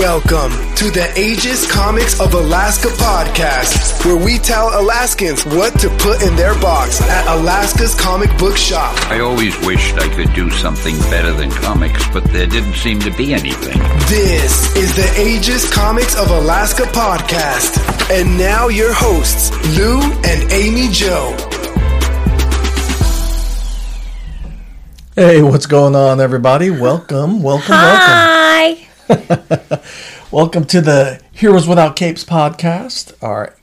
Welcome to the Aegis Comics of Alaska podcast, where we tell Alaskans what to put in their box at Alaska's comic book shop. I always wished I could do something better than comics, but there didn't seem to be anything. This is the Aegis Comics of Alaska podcast. And now your hosts, Lou and Amy Joe. Hey, what's going on, everybody? Welcome, welcome, Hi. welcome. Welcome to the Heroes Without Capes podcast, our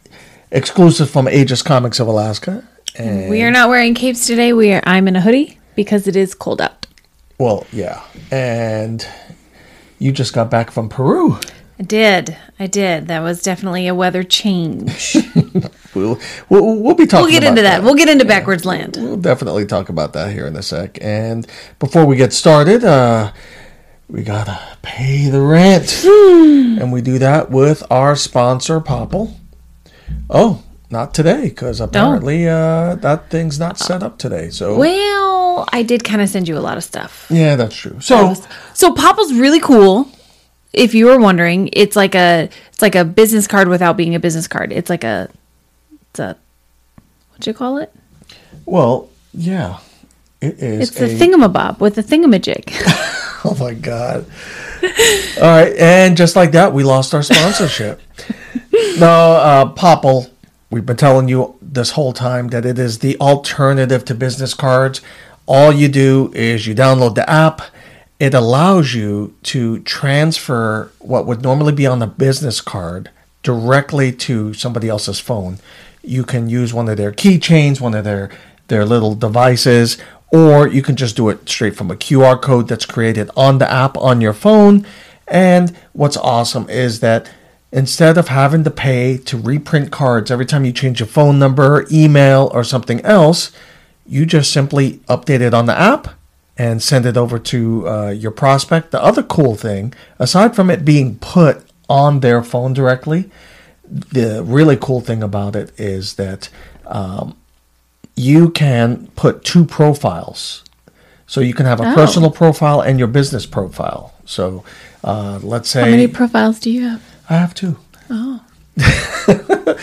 exclusive from Aegis Comics of Alaska. And, We are not wearing capes today. We are. I'm in a hoodie because it is cold out. well, yeah. And you just got back from Peru. I did. I did. That was definitely a weather change. We'll, we'll, we'll be talking we'll get into that. We'll get into backwards land. We'll definitely talk about that here in a sec. And before we get started, uh, we gotta pay the rent, Hmm. and we do that with our sponsor, Popl. Oh, not today, because apparently uh, that thing's not set up today. So Well, I did kind of send you a lot of stuff. yeah, that's true. So So Popl's really cool. If you were wondering, it's like a it's like a business card without being a business card. It's like a it's a what you call it? well, yeah, it is. It's the a- thingamabob with the thingamajig. Oh my god! All right, and just like that, we lost our sponsorship. no, uh, Popl. We've been telling you this whole time that it is the alternative to business cards. All you do is you download the app. It allows you to transfer what would normally be on a business card directly to somebody else's phone. You can use one of their keychains, one of their their little devices, or you can just do it straight from a QR code that's created on the app on your phone. And what's awesome is that instead of having to pay to reprint cards every time you change your phone number, email, or something else, you just simply update it on the app and send it over to uh, your prospect. The other cool thing, aside from it being put on their phone directly, the really cool thing about it is that um, you can put two profiles. So you can have a Oh. personal profile and your business profile. So uh, let's say How many profiles do you have? I have two. Oh.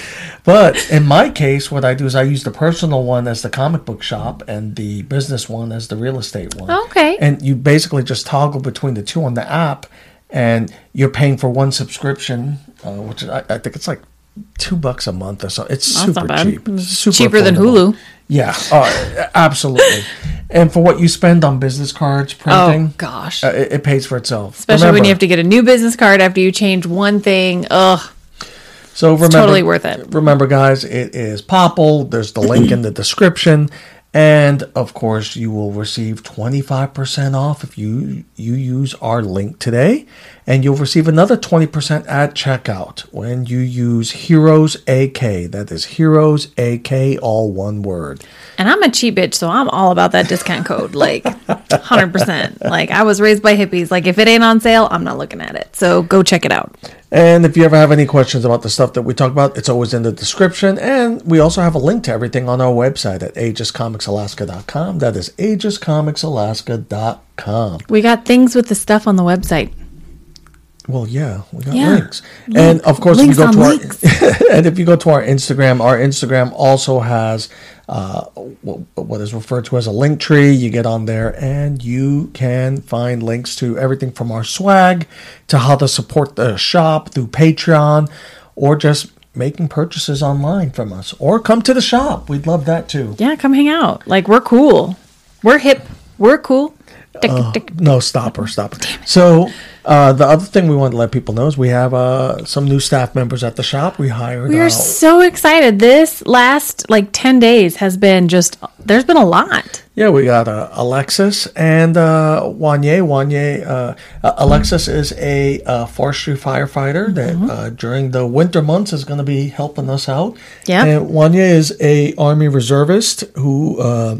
but in my case, what I do is I use the personal one as the comic book shop and the business one as the real estate one. Okay. And you basically just toggle between the two on the app, and you're paying for one subscription, uh, which I, I think it's like two bucks a month or so. It's That's super cheap. Mm, Super cheaper than. Hulu. Yeah, uh, absolutely. and for what you spend on business cards printing, Oh gosh. uh, it, it pays for itself. Especially when you have to get a new business card after you change one thing. Ugh. So remember, totally worth it. Remember, guys, it is Popl. There's the link in the description, and of course, you will receive 25% off if you you use our link today, and you'll receive another 20% at checkout when you use Heroes AK. That is Heroes AK, all one word. And I'm a cheap bitch, so I'm all about that discount code. Like 100%. Like I was raised by hippies. Like if it ain't on sale, I'm not looking at it. So go check it out. And if you ever have any questions about the stuff that we talk about, it's always in the description. And we also have a link to everything on our website at aegiscomicsalaska.com. That is aegiscomicsalaska.com. We got things with the stuff on the website. Well, yeah, we got Yeah. links. And of course, if you go to our and if you go to our Instagram, our Instagram also has uh, what is referred to as a link tree. You get on there and you can find links to everything from our swag to how to support the shop through Patreon or just making purchases online from us or come to the shop. We'd love that too. Yeah, come hang out. Like we're cool. We're hip. We're cool. Tick. No, stop her, stop her. So, uh, the other thing we want to let people know is we have uh, some new staff members at the shop. We hired. We uh, are so excited. This last like 10 days has been just, there's been a lot. Yeah, we got uh, Alexis and uh, Wanye. Wanye, uh, uh, Alexis is a uh, forestry firefighter that uh, during the winter months is going to be helping us out. Yeah. And Wanye is a army reservist who uh,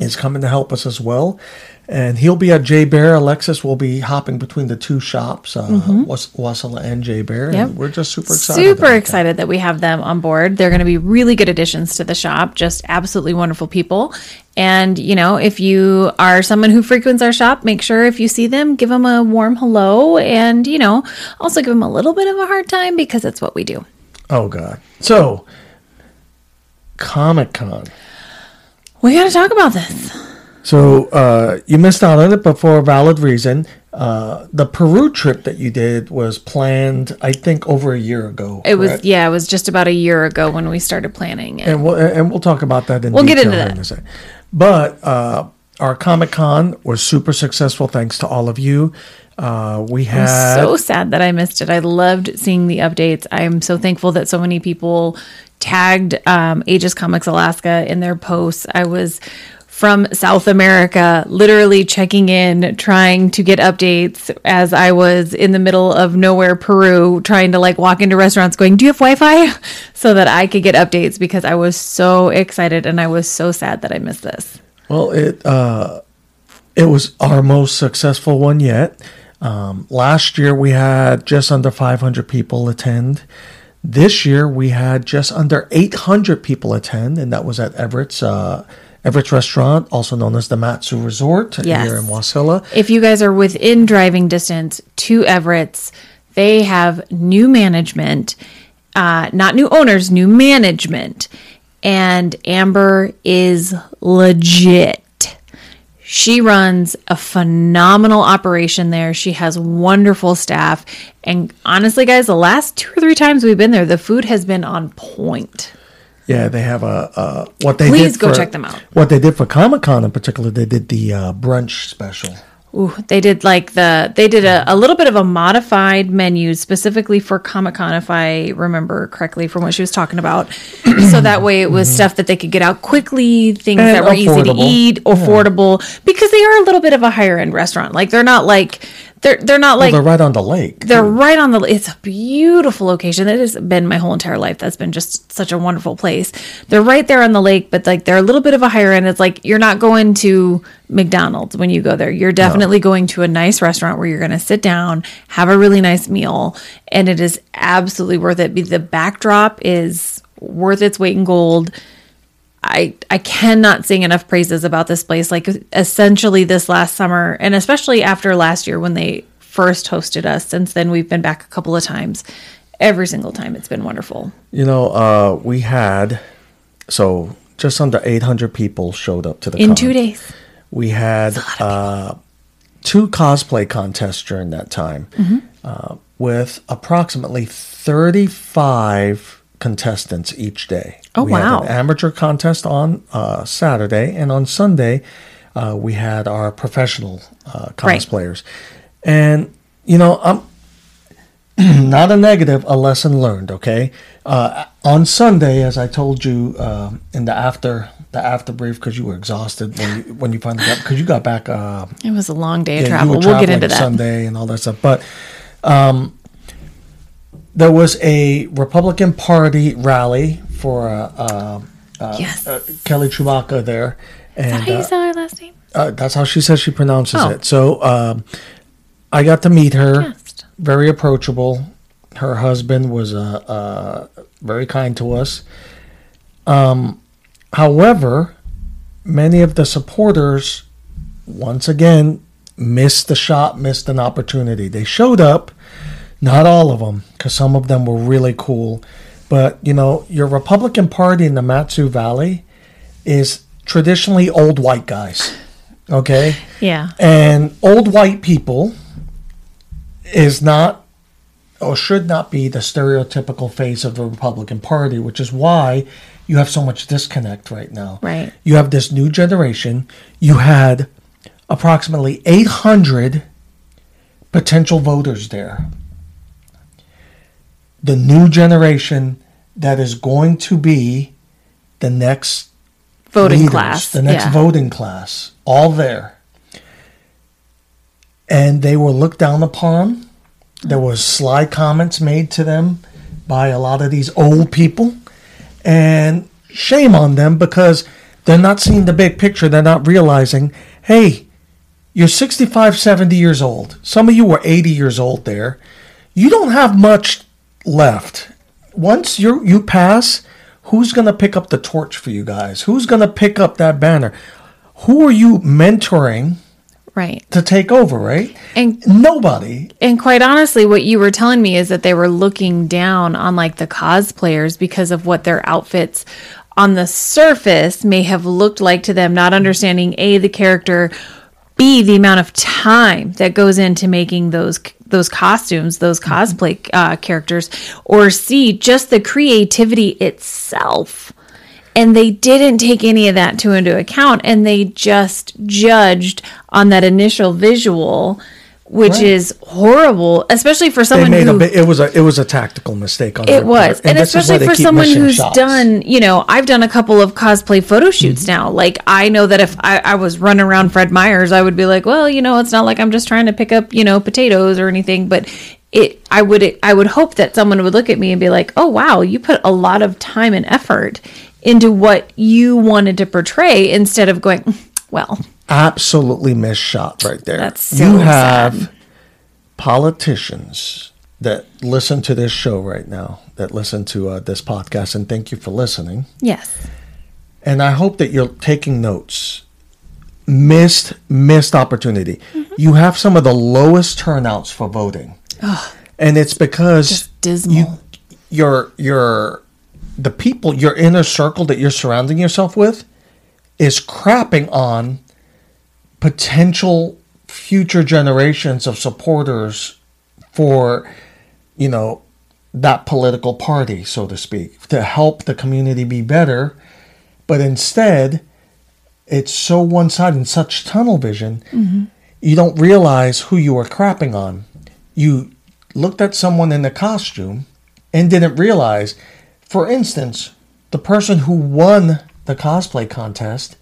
is coming to help us as well. And he'll be at JBER. Alexis will be hopping between the two shops, uh, Was- Wasilla and JBER. Mm-hmm. Yep. And we're just super excited. Super about that. excited that we have them on board. They're going to be really good additions to the shop, just absolutely wonderful people. And, you know, if you are someone who frequents our shop, make sure if you see them, give them a warm hello and, you know, also give them a little bit of a hard time because it's what we do. Oh, God. So, Comic Con. We got to talk about this. So uh, you missed out on it, but for a valid reason. Uh, the Peru trip that you did was planned, I think, over a year ago. It was, yeah, it was just about a year ago when we started planning it. and we'll and we'll talk about that in We'll get into that. in a second. But uh, our Comic Con was super successful, thanks to all of you. Uh, we had so sad that I missed it. I loved seeing the updates. I'm so thankful that so many people tagged um, Aegis Comics Alaska in their posts. I was from South America, literally checking in, trying to get updates as I was in the middle of nowhere, Peru, trying to like walk into restaurants going, Do you have Wi Fi? So that I could get updates because I was so excited and I was so sad that I missed this. Well, it uh, it was our most successful one yet. Um, last year we had just under 500 people attend. This year we had just under 800 people attend, and that was at Everett's uh, Everett's Restaurant, also known as the Matsu Resort Yes. here in Wasilla. if you guys are within driving distance to Everett's, they have new management, uh, not new owners, new management. And Amber is legit. She runs a phenomenal operation there. She has wonderful staff. And honestly, guys, the last two or three times we've been there, the food has been on point. Yeah, they have a uh, what they Please did go for- check them out. What they did for Comic Con in particular, they did the uh, brunch special. Ooh, they did like the they did a, a little bit of a modified menu specifically for Comic Con, if I remember correctly from what she was talking about. so that way it was stuff that they could get out quickly, things And that were easy to eat, affordable, because they are a little bit of a higher end restaurant. Like they're not like they're they're not like they're right on the lake. they're right on the. It's a beautiful location. It has been my whole entire life. That's been just such a wonderful place. They're right there on the lake, but like they're a little bit of a higher end. It's like you're not going to McDonald's when you go there. You're definitely going to a nice restaurant where you're going to sit down, have a really nice meal, and it is absolutely worth it. The backdrop is worth its weight in gold. I I cannot sing enough praises about this place. Like essentially this last summer, and especially after last year when they first hosted us. Since then, we've been back a couple of times. Every single time, it's been wonderful. You know, uh, we had so just under 800 people showed up to the In con. two days, We had uh, two cosplay contests during that time Mm-hmm. uh, with approximately 35 contestants each day. Oh, we wow. Had an amateur contest on uh, Saturday, and on Sunday, uh, we had our professional uh, Right. And, you know, I'm not a negative, a lesson learned. Okay, uh, on Sunday, as I told you uh, in the after the after brief, because you were exhausted when you when you finally got because you got back. Uh, it was a long day of yeah, you travel. We'll get into that. Sunday and all that stuff, but um, there was a Republican Party rally for uh, uh, yes. uh, Kelly Tshibaka there, and How you uh, spell her last name? uh, that's how she says she pronounces Oh. it. So um, I got to meet her. Yes. Very approachable. Her husband was uh, uh, very kind to us. Um, however, many of the supporters, once again, missed the shot, missed an opportunity. They showed up, not all of them, because some of them were really cool. But you know, your Republican Party in the Matsu Valley is traditionally old white guys. Okay? Yeah. And old white people is not or should not be the stereotypical face of the Republican Party, which is why you have so much disconnect right now. Right. You have this new generation. You had approximately 800 potential voters there. The new generation that is going to be the next Voting leaders, class. the next yeah. voting class, all there. And they were looked down upon. There was sly comments made to them by a lot of these old people. And shame on them because They're not seeing the big picture. They're not realizing, hey, you're 65, 70 years old. Some of you were 80 years old there. You don't have much left. Once you you pass, who's going to pick up the torch for you guys? Who's going to pick up that banner? Who are you mentoring Right. to take over, right? And Nobody. And quite honestly, what you were telling me is that they were looking down on like the cosplayers because of what their outfits on the surface may have looked like to them, not understanding A, the character, B, the amount of time that goes into making those those costumes, those cosplay uh, characters, or C, just the creativity itself. And they didn't take any of that to into account, and they just judged on that initial visual, which Right. is horrible, especially for someone made who bit, it was a it was a tactical mistake on their it was, part, and, this especially for someone who's shots. done, you know, I've done a couple of cosplay photo shoots Mm-hmm. now. Like I know that if I, I was running around Fred Meyers, I would be like, well, you know, it's not like I'm just trying to pick up, you know, potatoes or anything, but it, I would, I would hope that someone would look at me and be like, oh wow, you put a lot of time and effort into what you wanted to portray instead of going, well, absolutely missed shot right there. That's so you have sad. politicians that listen to this show right now, that listen to uh, this podcast, and thank you for listening. yes, And I hope that you're taking notes. Missed missed opportunity. Mm-hmm. You have some of the lowest turnouts for voting, and it's because just dismal. you your your the people your inner circle that you're surrounding yourself with is crapping on potential future generations of supporters for you know that political party so to speak to help the community be better. But instead it's so one-sided and such tunnel vision mm-hmm. you don't realize who you are crapping on. You looked at someone in a costume and didn't realize for instance the person who won the cosplay contest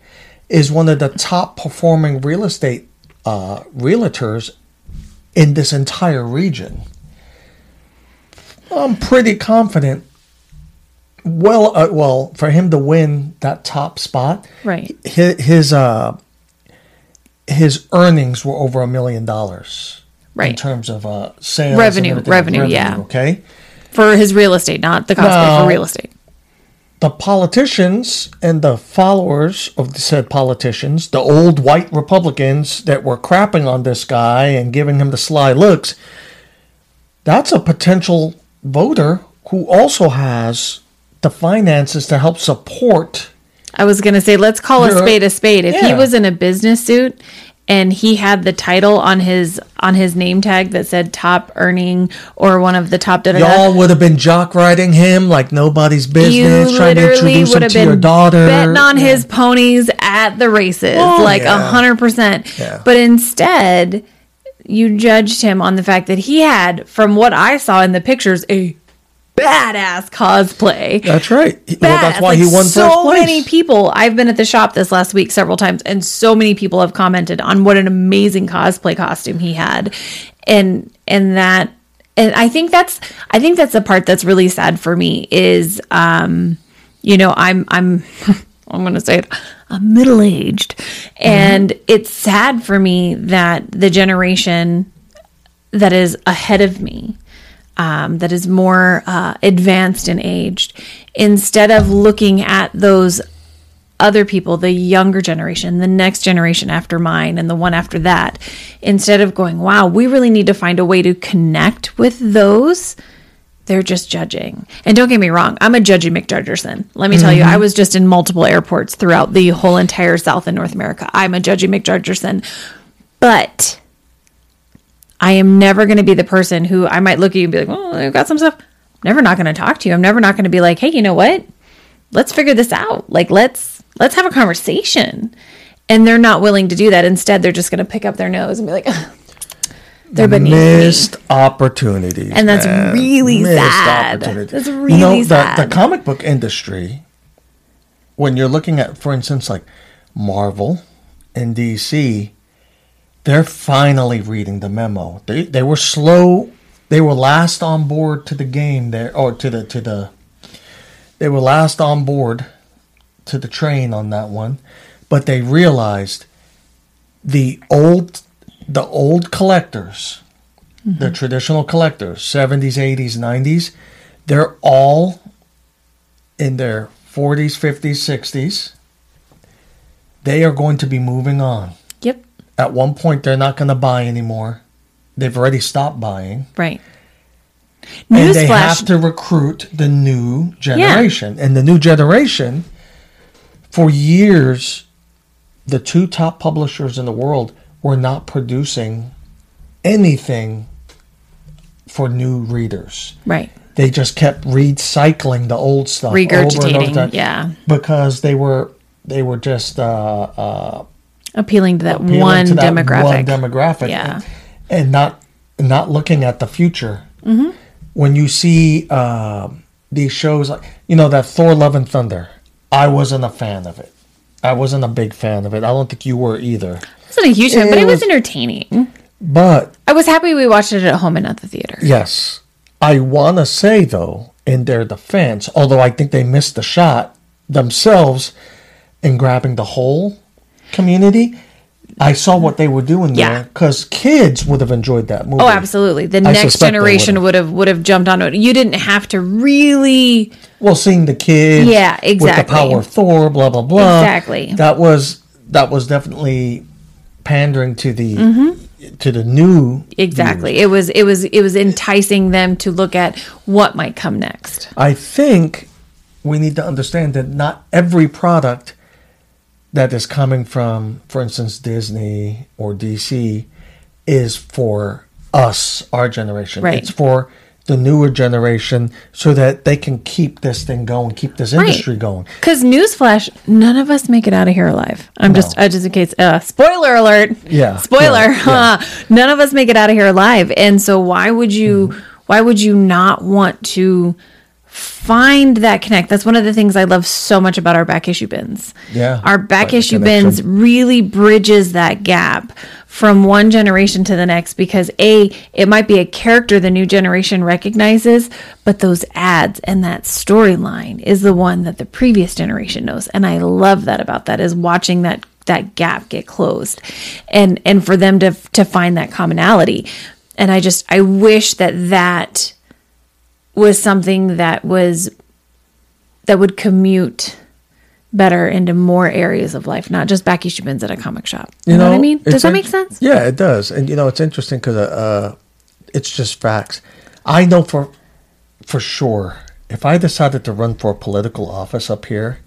is one of the top performing real estate uh, realtors in this entire region i'm pretty confident well uh, well for him to win that top spot Right. his, his uh his earnings were over a million dollars right? in terms of uh sales and Revenue, revenue, yeah. okay for his real estate, not the cosplay No. for real estate. The politicians and the followers of the said politicians, the old white Republicans that were crapping on this guy and giving him the sly looks, that's a potential voter who also has the finances to help support. I was going to say, let's call a spade a spade. If he was in a business suit and he had the title on his on his name tag that said top earning or one of the top da da da, Y'all would have been jock riding him like nobody's you business, trying to literally introduce would him have to your been daughter. betting on Yeah. his ponies at the races, Oh, like a hundred percent. But instead, you judged him on the fact that he had, from what I saw in the pictures, a badass cosplay. That's right. Well, that's why Like, he won so first place. many people i've been at the shop this last week several times and so many people have commented on what an amazing cosplay costume he had and and that and i think that's i think that's the part that's really sad for me is um you know i'm i'm i'm going to say it i'm middle aged and it's sad for me that the generation that is ahead of me, um, that is more uh, advanced and aged, instead of looking at those other people, the younger generation, the next generation after mine, and the one after that, instead of going, wow, we really need to find a way to connect with those. They're just judging. And don't get me wrong, I'm a judgy McJudgerson. Let me tell you, I was just in multiple airports throughout the whole entire South and North America. I'm a judgy McJudgerson. But I am never going to be the person who I might look at you and be like, well, I've got some stuff." never not going to talk to you. I'm never not going to be like, "Hey, you know what? Let's figure this out. Like, let's let's have a conversation." And they're not willing to do that. Instead, they're just going to pick up their nose and be like, "They're beneath missed me." opportunities, And that's man. really Missed sad. That's you know really the, sad. the comic book industry. When you're looking at, for instance, like Marvel and DC, they're finally reading the memo. They they were slow. They were last on board to the game there, or to the to the. They were last on board to the train on that one, but they realized the old the old collectors, the mm-hmm. traditional collectors, 70s, 80s, 90s, they're all in their 40s, 50s, 60s. They are going to be moving on. At one point, they're not going to buy anymore. They've already stopped buying. Right. and they have to recruit the new generation. And the new generation, for years, the two top publishers in the world were not producing anything for new readers. Right. They just kept recycling the old stuff, over and over Regurgitating, yeah. because they were they were just uh, uh, Appealing to that appealing one to that demographic. one demographic, Yeah. and, and not not looking at the future. Mm-hmm. When you see um these shows, like you know that Thor: Love and Thunder, I wasn't a fan of it. I wasn't a big fan of it. I don't think you were either. It wasn't a huge fan, but It it was was- entertaining. But I was happy we watched it at home and not the theater. yes, I want to say though, in their defense, although I think they missed the shot themselves in grabbing the whole community. I saw what they were doing Yeah. there because kids would have enjoyed that movie. Oh, absolutely. The I next generation would've. would have jumped on it. You didn't have to really Well, seeing the kids, Yeah, with exactly. the power of Thor, blah blah blah. Exactly. That was that was definitely pandering to the Mm-hmm. to the new exactly. It was it was it was enticing them to look at what might come next. I think we need to understand that not every product that is coming from, for instance, Disney or DC, is for us, our generation. Right. It's for the newer generation so that they can keep this thing going, keep this industry going. Because newsflash, none of us make it out of here alive. I'm just, uh, just in case. Uh, spoiler alert. Yeah, Spoiler. yeah, yeah. None of us make it out of here alive, and so why would you? Mm-hmm. Why would you not want to find that connect? That's one of the things I love so much about our back issue bins. Yeah, Our back issue bins really bridges that gap from one generation to the next because a it might be a character the new generation recognizes but those ads and that storyline is the one that the previous generation knows and i love that about that is watching that that gap get closed and and for them to to find that commonality and i just i wish that that was something that was that would commute better into more areas of life, not just back issue bins at a comic shop. You, know, what I mean? Does that make sense? Yeah, it does. And you know, it's interesting because uh, it's just facts. I know for for sure if I decided to run for a political office up here,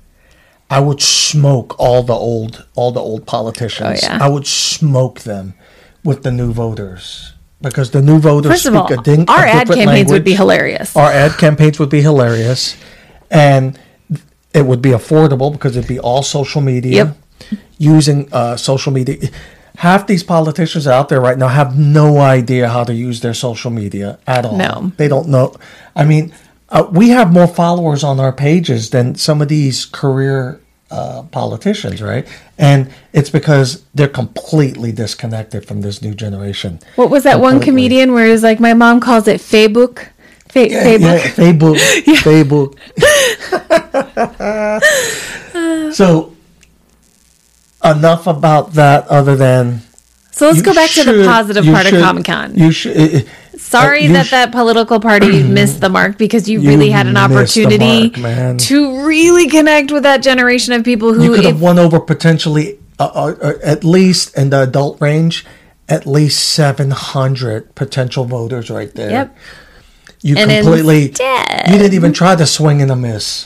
I would smoke all the old all the old politicians. Oh, yeah. I would smoke them with the new voters because the new voters First of speak all, a, ding, our ad campaigns would be hilarious. Our ad campaigns would be hilarious, and it would be affordable because it'd be all social media, Yep. using uh, social media. Half these politicians out there right now have no idea how to use their social media at all. No. they don't know. I mean, uh, we have more followers on our pages than some of these career uh, politicians, right? And it's because they're completely disconnected from this new generation. What was that one comedian where it's like my mom calls it Facebook? Fa- Yeah, Facebook. yeah, Facebook. Facebook. so, enough about that. Other than So let's go back to the positive part of Comic Con. You should. Sorry uh, that sh- that political party missed the mark because you, You really had an opportunity mark, to really connect with that generation of people You who, could have if, won over potentially, uh, uh, uh, at least in the adult range, at least seven hundred potential voters right there. Yep. You And completely. instead- you didn't even try to swing and a miss.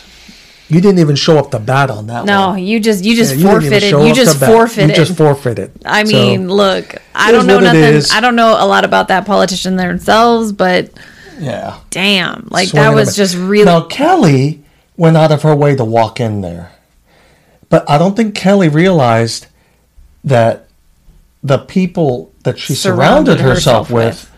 You didn't even show up to bat on that no, one. you just you just Yeah, you forfeited. You just forfeited. You just forfeited. I So, mean, look, I don't know nothing. I don't know a lot about that politician themselves, but yeah. damn, like that was just really Now Kelly went out of her way to walk in there, but I don't think Kelly realized that the people that she surrounded, Surrounded herself, herself with,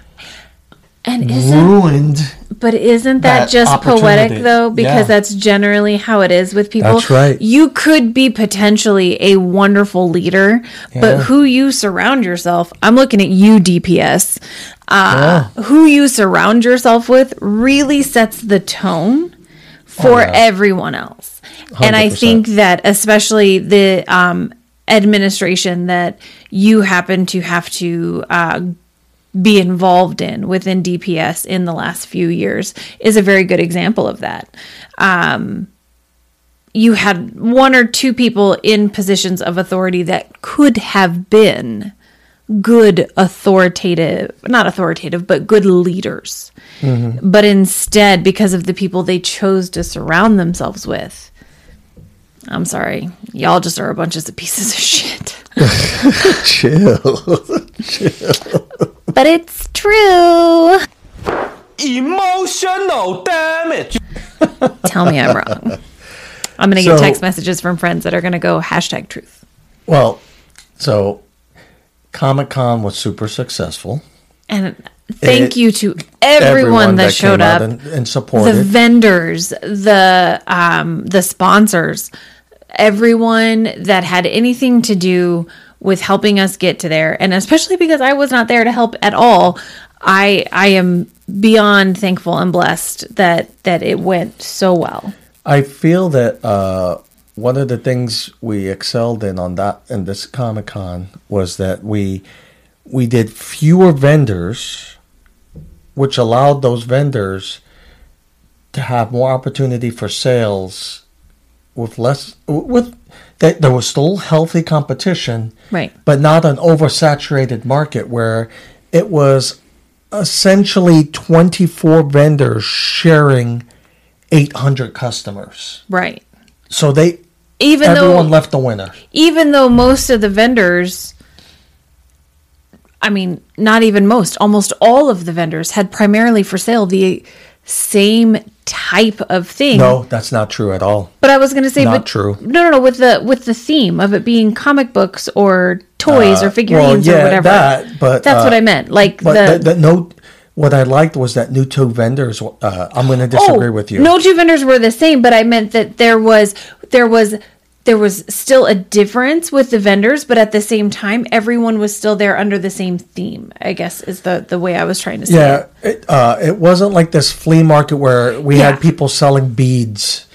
and isn't ruined. But isn't that, that just poetic though? Because Yeah. that's generally how it is with people. That's right. You could be potentially a wonderful leader, Yeah. but who you surround yourself, I'm looking at you, DPS. Uh, Who you surround yourself with really sets the tone for Oh, yeah. everyone else. And I think that especially the um, administration that you happen to have to uh, be involved in within DPS in the last few years is a very good example of that. Um, you had one or two people in positions of authority that could have been good authoritative, not authoritative, but good leaders. But instead, because of the people they chose to surround themselves with, I'm sorry, y'all just are a bunch of pieces of shit. Chill. Chill. But it's true. Emotional damage. Tell me I'm wrong. I'm going to get text messages from friends that are going to go hashtag truth. well, so Comic Con was super successful. And thank It- you to everyone, that, showed up. and, and supported. the vendors, the um, the sponsors, everyone that had anything to do with helping us get to there, and especially because I was not there to help at all, I I am beyond thankful and blessed that that it went so well. I feel that uh, one of the things we excelled in on that in this Comic Con was that we we did fewer vendors, which allowed those vendors to have more opportunity for sales with less with that there was still healthy competition, Right. But not an oversaturated market where it was essentially twenty four vendors sharing 800 customers. Right. So they Even though everyone though left the winner. even though most of the vendors I mean, not even most, almost all of the vendors had primarily for sale the same type of thing. No, that's not true at all. But I was going to say, Not but true. No, no, no. With the with the theme of it being comic books or toys or figurines Uh, well, yeah, or whatever. that, but, that's uh, what I meant. Like the, the, the no, what I liked was that new two vendors. Uh, I'm going to disagree with you. Oh, No two vendors were the same, but I meant that there was there was there was still a difference with the vendors, but at the same time, everyone was still there under the same theme. I guess is the the way I was trying to say. Yeah, it. it, uh, it wasn't like this flea market where we Yeah. had people selling beads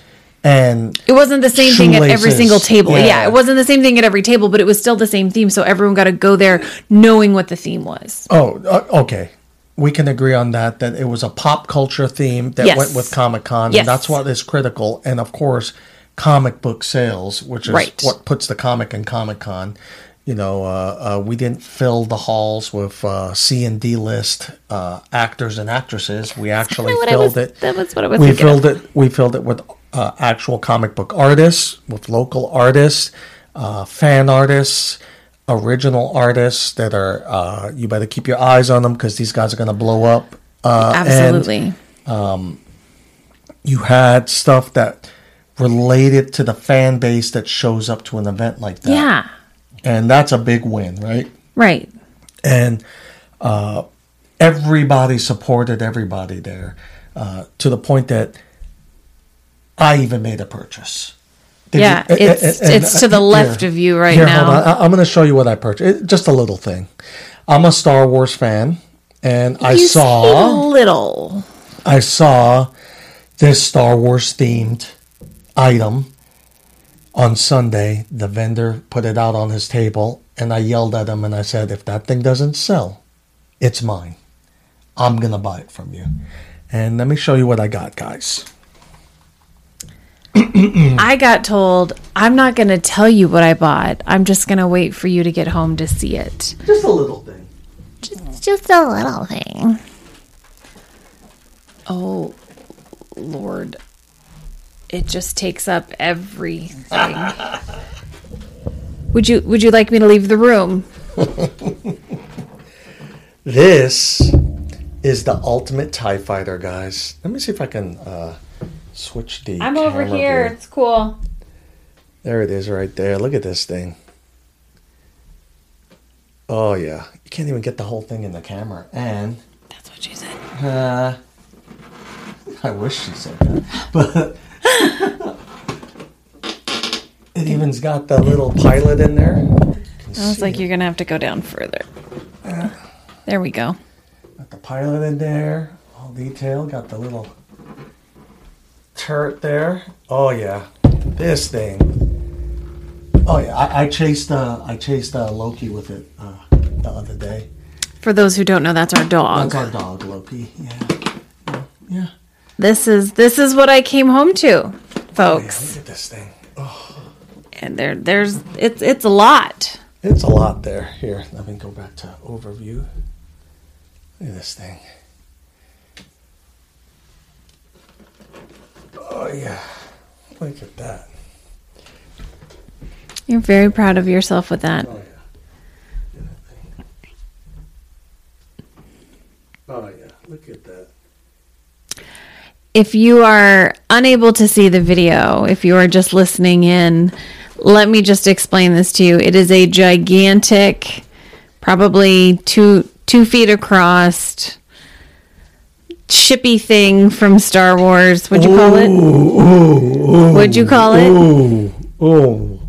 and It wasn't the same thing at every single table. Yeah. Yeah. it wasn't the same thing at every table, but it was still the same theme. So everyone got to go there knowing what the theme was. oh, uh, okay. We can agree on that. That it was a pop culture theme that Yes. went with Comic Con, Yes. and that's what is critical. And of course, comic book sales, which is Right. what puts the comic in Comic Con. You know, uh, uh, we didn't fill the halls with uh, C and D list uh, actors and actresses. We actually filled was- it. that was what I was We filled it. We filled it with uh, actual comic book artists, with local artists, uh, fan artists, original artists that are. Uh, you better keep your eyes on them because these guys are going to blow up. Uh, and Absolutely. you had stuff that related to the fan base that shows up to an event like that. yeah. And that's a big win, right? Right. And uh, everybody supported everybody there uh, to the point that I even made a purchase. Did Yeah, you- it's- and- and- it's to the left of you right here, now. Hold on. I- I'm going to show you what I purchased. It- just a little thing. I'm a Star Wars fan, and I You saw little. I saw this Star Wars themed item on Sunday. The vendor put it out on his table, and I yelled at him and I said, If that thing doesn't sell, it's mine. I'm going to buy it from you. And let me show you what I got, guys. I got told I'm not going to tell you what I bought. I'm just going to wait for you to get home to see it. Just a little thing. It's just a little thing. Oh, Lord. It just takes up everything. would you would you like me to leave the room? This is the ultimate TIE fighter, guys. Let me see if I can uh, switch the. I'm over camera here. It's cool. There it is right there. Look at this thing. Oh yeah. You can't even get the whole thing in the camera. And That's what she said. uh I wish she said that. But it even's got the little pilot in there. I was like, you're gonna have to go down further. There we go. Got the pilot in there. All detailed. Got the little turret there. Oh yeah. this thing. Oh yeah, I, I chased uh, I chased uh, Loki with it uh, the other day. For those who don't know, that's our dog. That's our dog, Loki. Yeah, yeah. This is this is what I came home to, Oh, yeah folks. look at this thing. And there there's it's it's a lot. It's a lot there. Here, let me go back to overview. Look at this thing. Oh yeah, look at that. You're very proud of yourself with that. Oh yeah. Look at that thing. Oh yeah, look at that. If you are unable to see the video, if you are just listening in, let me just explain this to you. It is a gigantic, probably two two feet across, shippy thing from Star Wars. What'd you call it? What'd you call it? Ooh, ooh.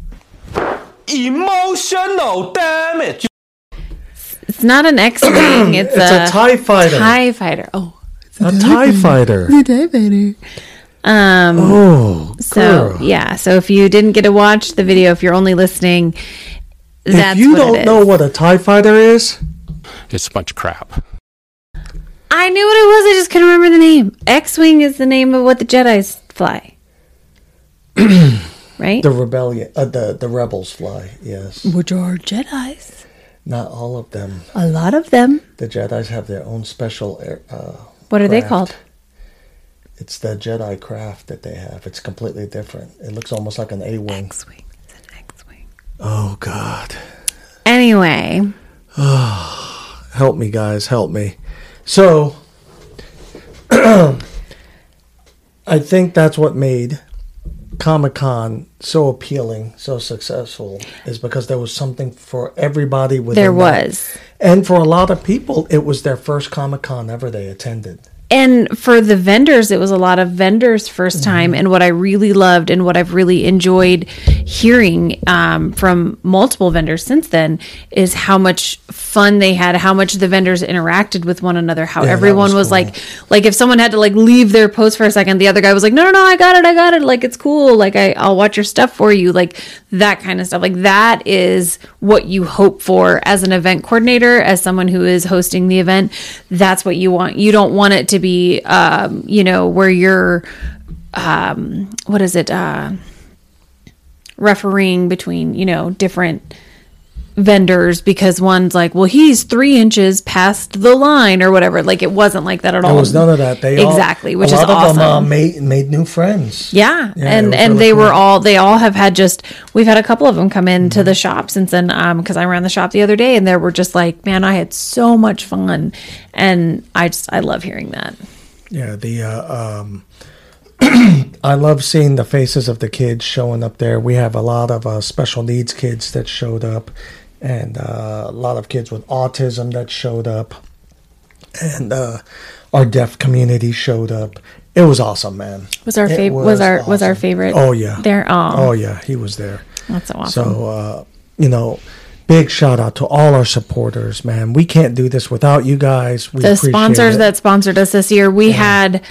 Emotional damage. It's not an X-wing. It's, It's a Tie Fighter. Tie fighter. Oh, a Tie Fighter. The Tie fighter. Um. Oh, So girl. yeah. So if you didn't get to watch the video, if you're only listening, that's if you what don't it know what a Tie Fighter is, It's a bunch of crap. I knew what it was. I just couldn't remember the name. X-wing is the name of what the Jedi's fly. right? the rebellion, uh, the the rebels fly. Yes, Which are Jedi's. not all of them. A lot of them. The Jedi's have their own special. air- Uh, What are they called? It's the Jedi craft that they have. It's completely different. It looks almost like an A-wing. X-wing. It's an X-wing. Oh God, Anyway, help me, guys, help me. So, I think that's what made Comic Con so appealing, so successful, is because there was something for everybody. Within there that. was. and for a lot of people, it was their first Comic Con ever they attended. and for the vendors it was a lot of vendors 1st mm-hmm. time and what i really loved and what i've really enjoyed hearing um, from multiple vendors since then is how much fun they had how much the vendors interacted with one another how that everyone was was, cool. like like if someone had to like leave their post for a second the other guy was like no no no i got it i got it like it's cool like I, i'll watch your stuff for you like that kind of stuff like that is what you hope for as an event coordinator as someone who is hosting the event that's what you want you don't want it to be um, you know where you're um, what is it uh, refereeing between you know different vendors because one's like well he's three inches past the line or whatever like it wasn't like that at all There was none of that. They all- exactly which a is lot awesome of them uh, made made new friends. yeah, Yeah, and and really they were all they all have had just we've had a couple of them come into Mm-hmm. the shop since then um because I ran the shop the other day and they were just like man I had so much fun and I just I love hearing that Yeah, the uh, um, I love seeing the faces of the kids showing up there. We have a lot of uh, special needs kids that showed up, and uh, a lot of kids with autism that showed up, and uh, our deaf community showed up. It was awesome, man. was our It favorite was, our was our favorite Oh yeah. there oh, Oh yeah, he was there. that's so awesome So, uh, you know, big shout out to all our supporters, man. We can't do this without you guys. We the sponsors it. that sponsored us this year, we had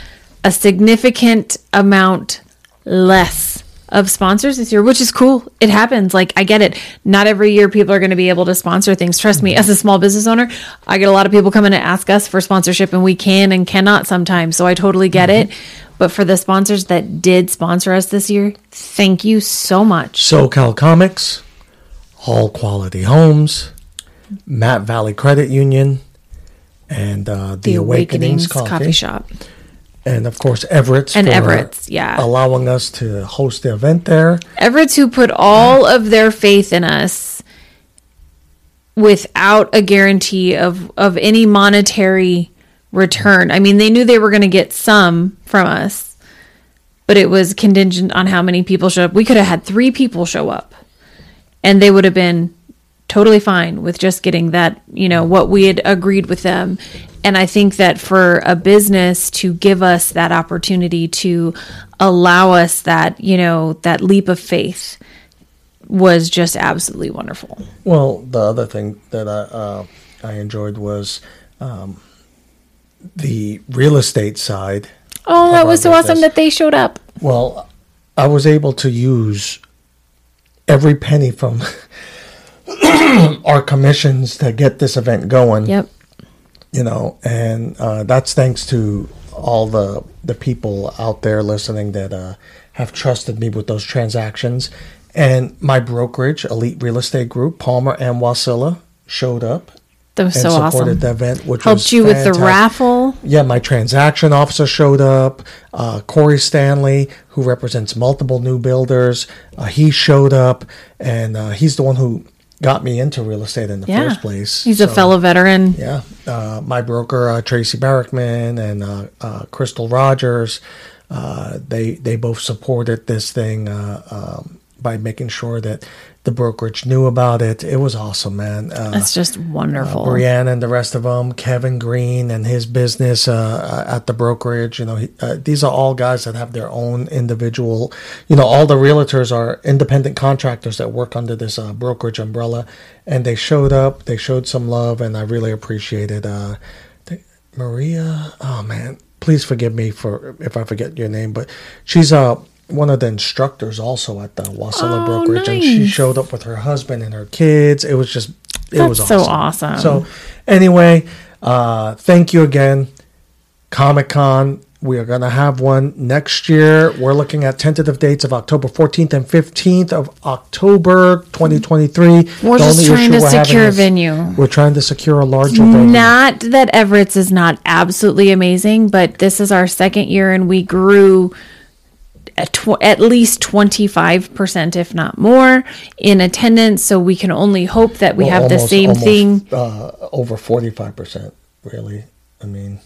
a significant amount less of sponsors this year, which is cool. It happens. Like I get it. Not every year people are going to be able to sponsor things. Trust me, as a small business owner, I get a lot of people coming to ask us for sponsorship and we can and cannot sometimes. So I totally get it. But for the sponsors that did sponsor us this year, thank you so much. SoCal Comics, Hall Quality Homes, Matt Valley Credit Union, and uh, the, The Awakenings, Awakenings Coffee, Coffee Shop. And of course Everett's And for Everett's, yeah. allowing us to host the event there. Everett's who put all of their faith in us without a guarantee of of any monetary return. I mean, they knew they were going to get some from us, but it was contingent on how many people showed up. We could have had 3 people show up and they would have been totally fine with just getting that, you know, what we had agreed with them. And I think that for a business to give us that opportunity to allow us that, you know, that leap of faith was just absolutely wonderful. Well, the other thing that I uh, I enjoyed was um, the real estate side. Oh, that was so awesome that they showed up. Well, I was able to use every penny from our commissions to get this event going. Yep. You know, and uh, that's thanks to all the the people out there listening that uh, have trusted me with those transactions. And my brokerage, Elite Real Estate Group, Palmer and Wasilla, showed up That was and so supported awesome. the event, which Helped you with the raffle. Yeah, my transaction officer showed up. Uh, Corey Stanley, who represents multiple new builders, uh, he showed up, and uh, he's the one who got me into real estate in the Yeah. first place. He's a fellow veteran. Yeah, uh, my broker uh, Tracy Barrickman and uh, uh, Crystal Rogers, uh, they they both supported this thing uh, um, by making sure that the brokerage knew about it. It was awesome, man. Uh, That's just wonderful. Brianna and the rest of them, Kevin Green and his business uh, at the brokerage. You know, he, uh, these are all guys that have their own individual. You know, all the realtors are independent contractors that work under this uh, brokerage umbrella, and they showed up. They showed some love, and I really appreciated. Uh, the, Maria, oh man, please forgive me for if I forget your name, but she's uh one of the instructors also at the Wasilla Oh, brokerage, and she showed up with her husband and her kids. It was just it That's was so awesome. awesome. So anyway, uh, thank you again, Comic Con. We are going to have one next year. We're looking at tentative dates of October 14th and 15th of October 2023. We're The just trying to secure a is venue. We're trying to secure a larger venue. Not that Everett's is not absolutely amazing, but this is our second year and we grew tw- at least 25%, if not more, in attendance. So we can only hope that we Well, have the same almost, thing. Uh, over 45%, really. I mean,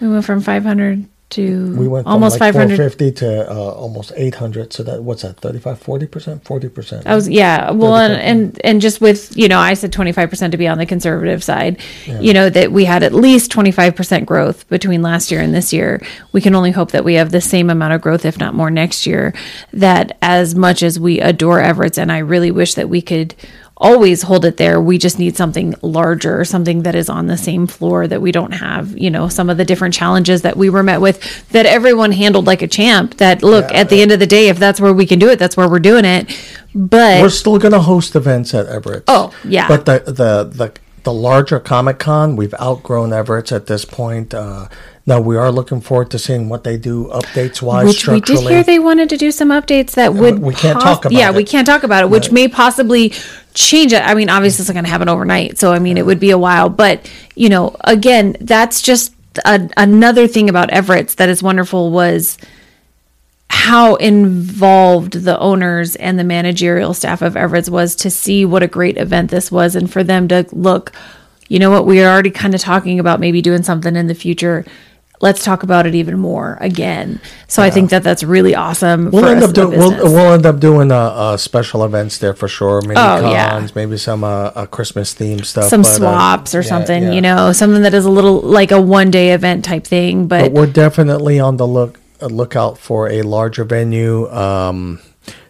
We went from 500 to we went almost like 500. 450 to uh, almost 800. So that what's that? 35, 40%? 40%. I was yeah, well, and, 30%. and and just with you know, I said twenty five percent to be on the conservative side. You know that we had at least twenty five percent growth between last year and this year. We can only hope that we have the same amount of growth, if not more, next year. That as much as we adore Everett's, and I really wish that we could always hold it there. We just need something larger, something that is on the same floor that we don't have, you know, some of the different challenges that we were met with that everyone handled like a champ. That look, at the end of the day, if that's where we can do it, that's where we're doing it. But We're still going to host events at Everett. Oh, yeah. But the the the the larger Comic Con, we've outgrown Everett's at this point. Uh, now we are looking forward to seeing what they do updates wise which we did hear they wanted to do some updates that would we can't talk about it. yeah it. we can't talk about it which may possibly change it i mean obviously it's not going to happen overnight so i mean it would be a while but you know again that's just a, another thing about everett's that is wonderful was how involved the owners and the managerial staff of Everett's was to see what a great event this was and for them to look, you know what, we are already kind of talking about maybe doing something in the future. Let's talk about it even more again. So I think that that's really awesome. We'll end up doing we'll, we'll end up doing uh, uh, special events there for sure. Maybe Oh, cons, yeah. maybe some uh, Christmas theme stuff. some but, uh, swaps or yeah, something, yeah. you know, something that is a little like a one day event type thing. But But, we're definitely on the look uh, lookout for a larger venue. Um,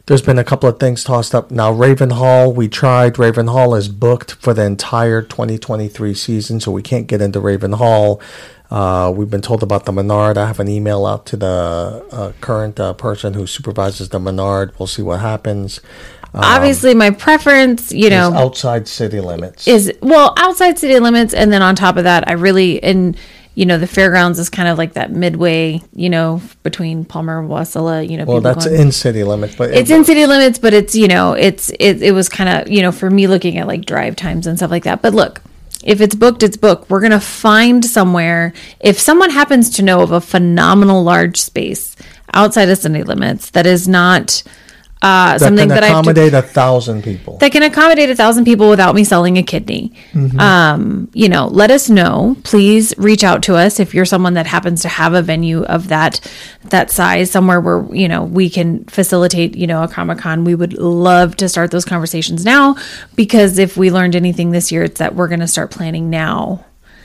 there's been a couple of things tossed up. Now, Raven Hall, we tried. Raven Hall is booked for the entire 2023 season, so we can't get into Raven Hall. Uh, we've been told about the Menard. I have an email out to the uh, current uh, person who supervises the Menard. We'll see what happens. obviously, my preference, you know, outside city limits. is well outside city limits and then on top of that i really and you know the fairgrounds is kind of like that midway you know between palmer and wasilla you know well, that's going- in city limits, but it's in city limits but it's you know it's it, it was kind of you know for me looking at like drive times and stuff like that but look if it's booked it's booked. We're gonna find somewhere. If someone happens to know of a phenomenal large space outside of city limits that is not uh, that something can that I to accommodate a thousand people. that can accommodate a thousand people without me selling a kidney. Um, you know, let us know. Please reach out to us if you're someone that happens to have a venue of that that size somewhere where you know we can facilitate. You know, a comic con. We would love to start those conversations now because if we learned anything this year, it's that we're going to start planning now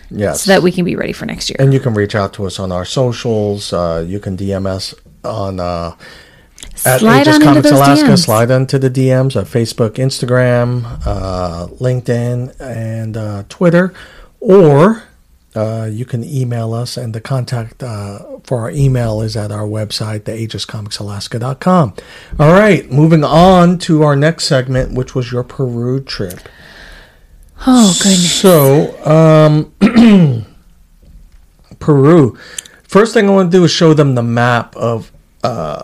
yes, so that we can be ready for next year. And you can reach out to us on our socials. Uh, you can DM us on uh, at Slide Aegis Comics Alaska. DMs. Slide into the DMs of Facebook, Instagram, uh, LinkedIn, and uh, Twitter. Or uh, you can email us, and the contact uh, for our email is at our website, theaegiscomicsalaska.com. All right, moving on to our next segment, which was your Peru trip. Oh goodness. So, um, Peru. First thing I want to do is show them the map of. Uh,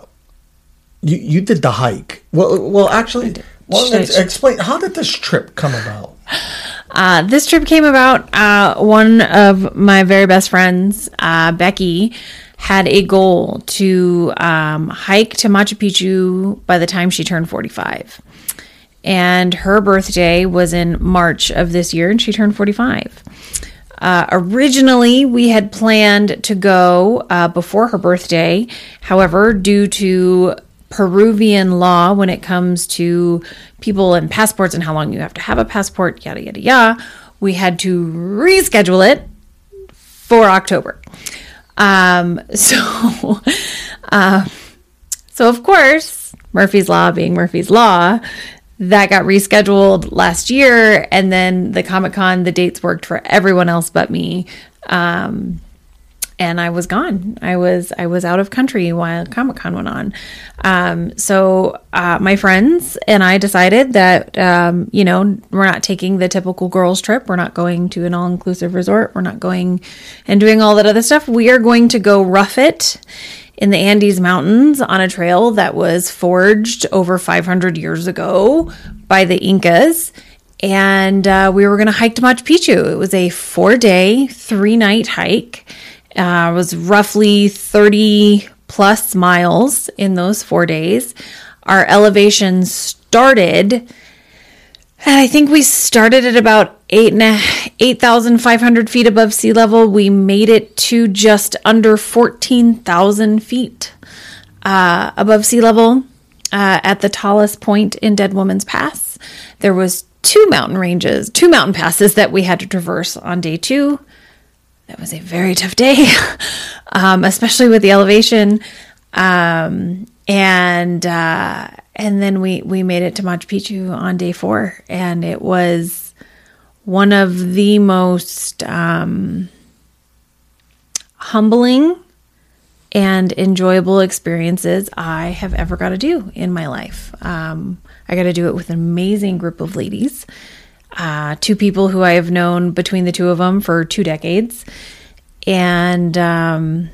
you you did the hike. Well, well, actually, well, Should explain. How did this trip come about? Uh, this trip came about. Uh, one of my very best friends, uh, Becky, had a goal to um, hike to Machu Picchu by the time she turned 45. And her birthday was in March of this year, and she turned 45. Uh, originally, we had planned to go uh, before her birthday. However, due to Peruvian law when it comes to people and passports and how long you have to have a passport, yada, yada, yada, we had to reschedule it for October. Um, so, uh, so of course, Murphy's Law being Murphy's Law, that got rescheduled last year, and then the Comic Con, the dates worked for everyone else but me. Um, and I was gone. I was I was out of country while Comic Con went on. Um, so uh, my friends and I decided that um, you know we're not taking the typical girls trip. We're not going to an all inclusive resort. We're not going and doing all that other stuff. We are going to go rough it in the Andes Mountains on a trail that was forged over 500 years ago by the Incas. And uh, we were going to hike to Machu Picchu. It was a four day, three night hike. Uh, was roughly 30 plus miles in those four days. Our elevation started and I think we started at about eight and 8,500 feet above sea level. We made it to just under 14,000 feet uh, above sea level uh, at the tallest point in Dead Woman's Pass. There was two mountain ranges, two mountain passes that we had to traverse on day two. That was a very tough day, um, especially with the elevation. Um, and uh, and then we we made it to Machu Picchu on day four, and it was one of the most um, humbling and enjoyable experiences I have ever got to do in my life. Um, I got to do it with an amazing group of ladies, uh, two people who I have known between the two of them for two decades, and um,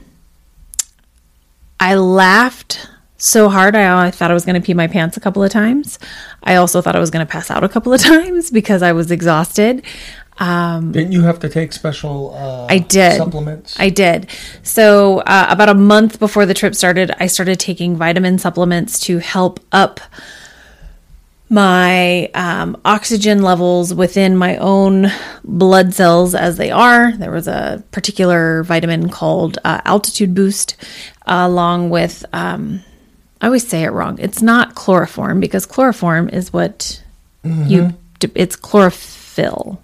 I laughed so hard. I, I thought I was going to pee my pants a couple of times. I also thought I was going to pass out a couple of times because I was exhausted. Um, Didn't you have to take special uh, I did. supplements? I did. So, uh, about a month before the trip started, I started taking vitamin supplements to help up my um, oxygen levels within my own blood cells as they are. There was a particular vitamin called uh, Altitude Boost, along with, um, I always say it wrong. It's not chloroform because chloroform is what you, it's chlorophyll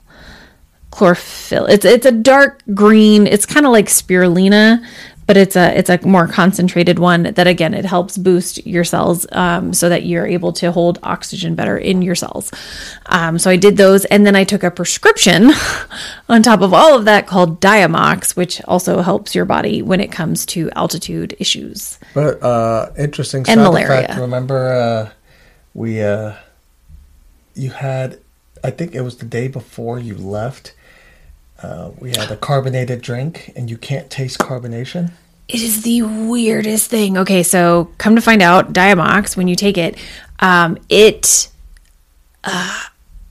chlorophyll. It's it's a dark green. It's kind of like spirulina, but it's a it's a more concentrated one that again it helps boost your cells um, so that you're able to hold oxygen better in your cells. Um, so I did those, and then I took a prescription on top of all of that called Diamox, which also helps your body when it comes to altitude issues. But uh, interesting And malaria. effect. Remember, uh, we uh, you had, I think it was the day before you left. Uh, we had a carbonated drink, and you can't taste carbonation. It is the weirdest thing. Okay, so come to find out, Diamox, when you take it, um, it, uh,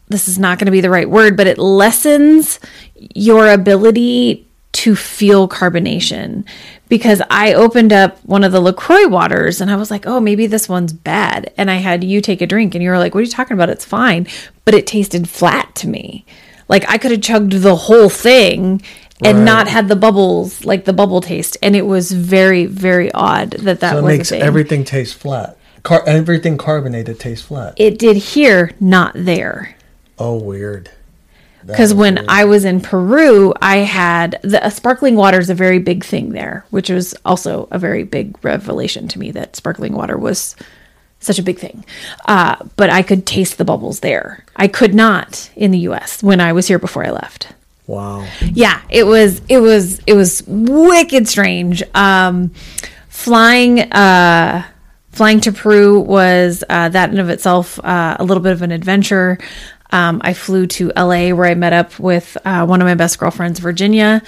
this is not going to be the right word, but it lessens your ability to feel carbonation. Because I opened up one of the LaCroix waters and I was like, oh, maybe this one's bad. And I had you take a drink and you were like, what are you talking about? It's fine. But it tasted flat to me. Like I could have chugged the whole thing and Right. not had the bubbles, like the bubble taste. And it was very, very odd that that So it was makes everything taste flat. Car- everything carbonated tastes flat. it did here, not there. oh, weird. Because when weird. I was in Peru, I had the uh, sparkling water is a very big thing there, which was also a very big revelation to me that sparkling water was such a big thing. Uh, but I could taste the bubbles there. I could not in the U.S. when I was here before I left. Wow. yeah it was it was it was wicked strange um flying uh flying to peru was uh that in of itself uh, a little bit of an adventure um i flew to la where i met up with uh, one of my best girlfriends virginia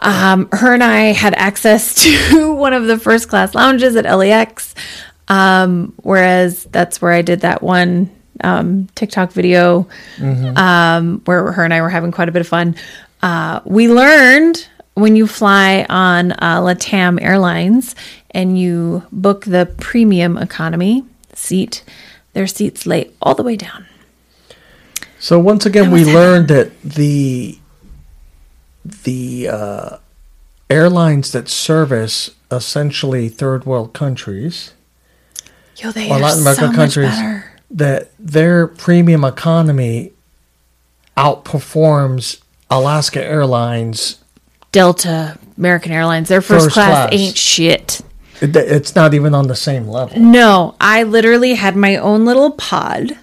um, her and I had access to one of the first class lounges at LAX. Um, whereas that's where I did that one um, TikTok video um, where her and I were having quite a bit of fun. Uh, we learned when you fly on uh, LATAM Airlines and you book the premium economy seat, their seats lay all the way down. So once again, we learned that the the uh, airlines that service essentially third world countries Yo, they or are Latin American so countries that their premium economy outperforms Alaska Airlines. Delta, American Airlines, their first, First class, class. ain't shit. It- It's not even on the same level. No, I literally had my own little pod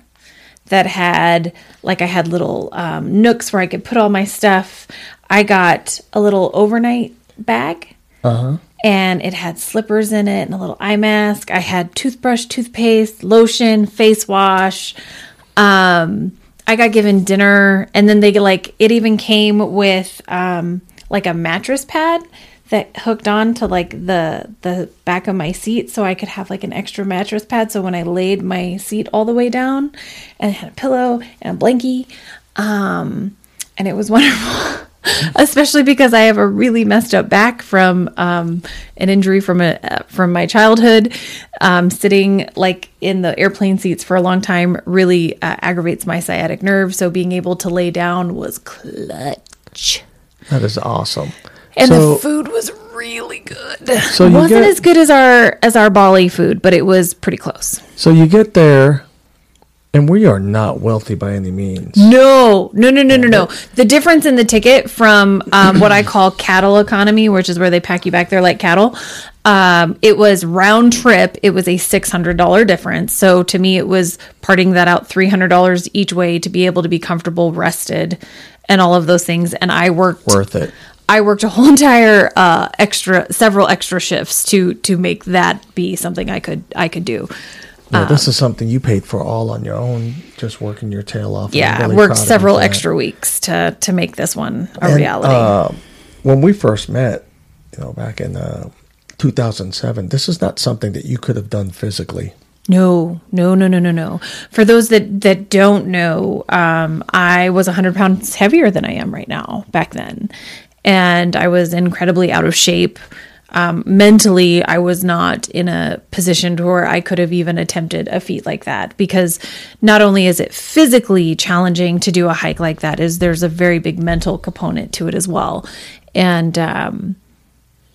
that had like I had little um, nooks where I could put all my stuff. I got a little overnight bag. And it had slippers in it and a little eye mask. I had toothbrush, toothpaste, lotion, face wash. Um, I got given dinner, and then they like it even came with um, like a mattress pad that hooked on to like the the back of my seat so I could have like an extra mattress pad so when I laid my seat all the way down and it had a pillow and a blankie um and it was wonderful especially because I have a really messed up back from um an injury from a from my childhood um sitting like in the airplane seats for a long time really uh, aggravates my sciatic nerve so being able to lay down was clutch That is awesome. and so, the food was really good. So it wasn't get- as good as our as our Bali food, but it was pretty close. so you get there, and we are not wealthy by any means. No, no, no, no, no, no. The difference in the ticket from um, what I call cattle economy, which is where they pack you back there like cattle, um, it was round trip. It was a six hundred dollar difference. So to me, it was parting that out three hundred dollars each way to be able to be comfortable, rested, and all of those things. And I worked Worth it. I worked a whole entire uh, extra, several extra shifts to to make that be something I could I could do. Yeah, this is something you paid for all on your own, just working your tail off. Yeah, really worked proud of you several extra weeks to to make this one a And, reality. uh, when we first met, you know, back in uh, 2007, this is not something that you could have done physically. no, no, no, no, no, no. For those that that don't know, um, I was hundred pounds heavier than I am right now back then, and I was incredibly out of shape. Um, mentally, I was not in a position where I could have even attempted a feat like that because not only is it physically challenging to do a hike like that, is there's a very big mental component to it as well, and um,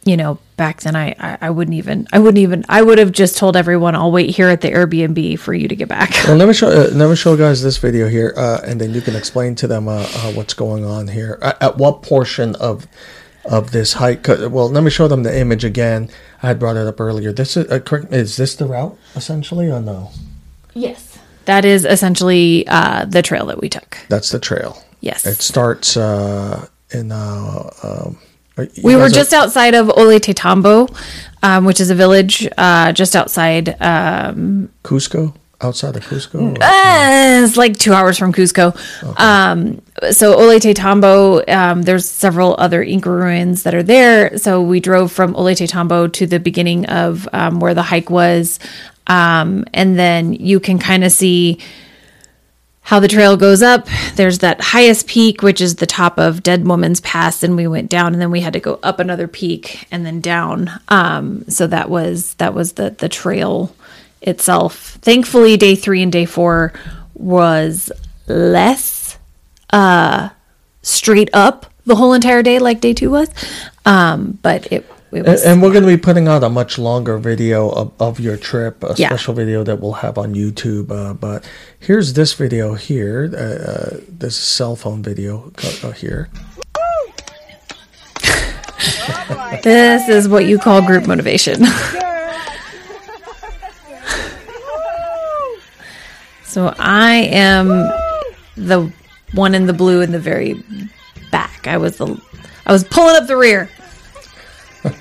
you know, back then I, I I wouldn't even I wouldn't even I would have just told everyone I'll wait here at the Airbnb for you to get back. Well, let me show uh, let me show guys this video here, uh, and then you can explain to them uh, uh, what's going on here. At what portion of of this hike. Well, let me show them the image again. I had brought it up earlier. This is uh, correct. Is this the route essentially, or no? Yes. That is essentially uh, the trail that we took. That's the trail. Yes. It starts uh, in. Uh, um, We were guys are- just outside of Ole Tambo, um, which is a village uh, just outside. Um, Cusco, outside of Cusco. uh, it's like two hours from Cusco. Um, so Ole Tambo, um, there's several other Inca ruins that are there. So we drove from Ole Tambo to the beginning of um, where the hike was, um, and then you can kind of see how the trail goes up. There's that highest peak, which is the top of Dead Woman's Pass, and we went down, and then we had to go up another peak and then down. Um, so that was that was the the trail itself. Thankfully, day three and day four was less uh, straight up the whole entire day, like day two was. Um, but it it And, was and we're going to be putting out a much longer video of, of your trip, a Yeah. special video that we'll have on YouTube. Uh, but here's this video here, uh, uh, this cell phone video uh, here. this is what you call group motivation. So I am the one in the blue in the very back. I was the, I was pulling up the rear.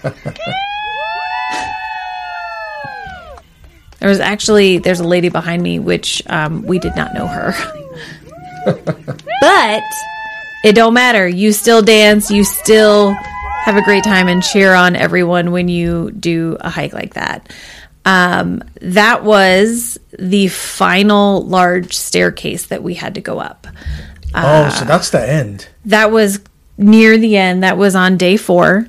there was actually there's a lady behind me, which um, we did not know her, but it don't matter. You still dance. You still have a great time and cheer on everyone when you do a hike like that. Um, that was the final large staircase that we had to go up. oh, so that's the end. That was near the end. That was on day four.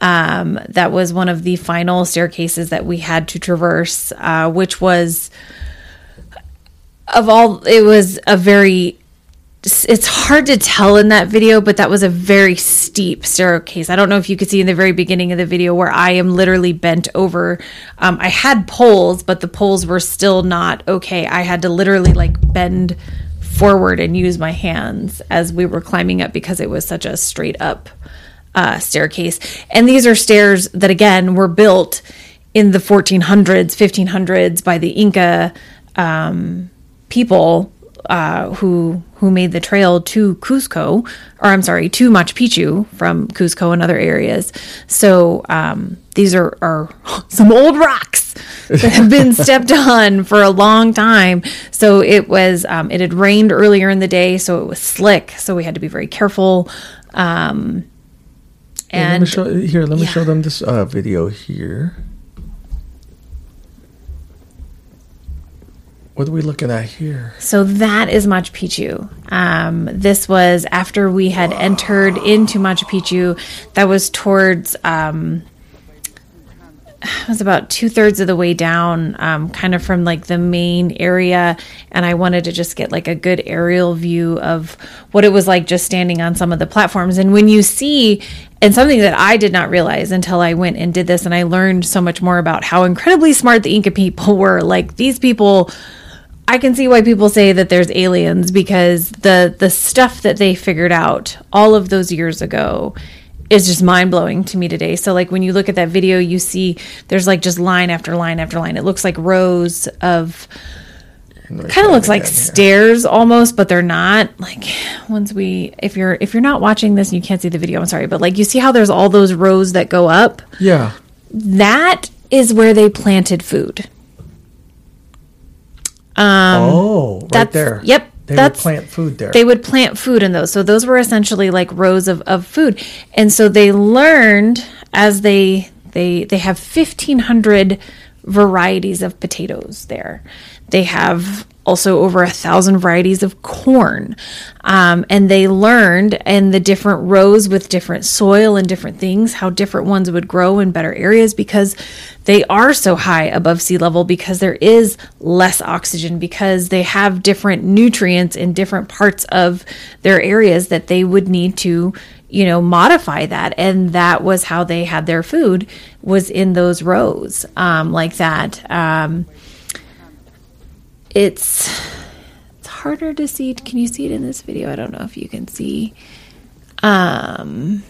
Um, that was one of the final staircases that we had to traverse, uh, which was of all. It was a very. It's hard to tell in that video, but that was a very steep staircase. I don't know if you could see in the very beginning of the video where I am literally bent over. Um, I had poles, but the poles were still not okay. I had to literally like bend forward and use my hands as we were climbing up because it was such a straight up uh, staircase. And these are stairs that, again, were built in the 1400s, 1500s by the Inca um, people uh, who who made the trail to Cusco, or I'm sorry, to Machu Picchu from Cusco and other areas. So um, these are, are some old rocks that have been stepped on for a long time. So it was um, it had rained earlier in the day, so it was slick. So we had to be very careful. Um, Here, let me and show, here, let me yeah. show them this uh, video here. What are we looking at here? So that is Machu Picchu. Um, this was after we had entered into Machu Picchu. That was towards, um, it was about two thirds of the way down, um, kind of from like the main area. And I wanted to just get like a good aerial view of what it was like just standing on some of the platforms. And when you see, and something that I did not realize until I went and did this, and I learned so much more about how incredibly smart the Inca people were. Like these people, I can see why people say that there's aliens because the the stuff that they figured out all of those years ago is just mind blowing to me today. So like when you look at that video, you see there's like just line after line after line. It looks like rows of kind of looks like stairs almost, but they're not. Like once we if you're if you're not watching this and you can't see the video, I'm sorry, but like you see how there's all those rows that go up? Yeah. That is where they planted food. Oh, right Um, that's- there. yep, They that's- would plant food there. they would plant food in those. So those were essentially like rows of, of food. And so they learned as they they they have 1500 varieties of potatoes there. They have also over a thousand varieties of corn. Um, and they learned in the different rows with different soil and different things how different ones would grow in better areas because they are so high above sea level because there is less oxygen because they have different nutrients in different parts of their areas that they would need to you know modify that and that was how they had their food was in those rows um, like that um, it's it's harder to see can you see it in this video i don't know if you can see um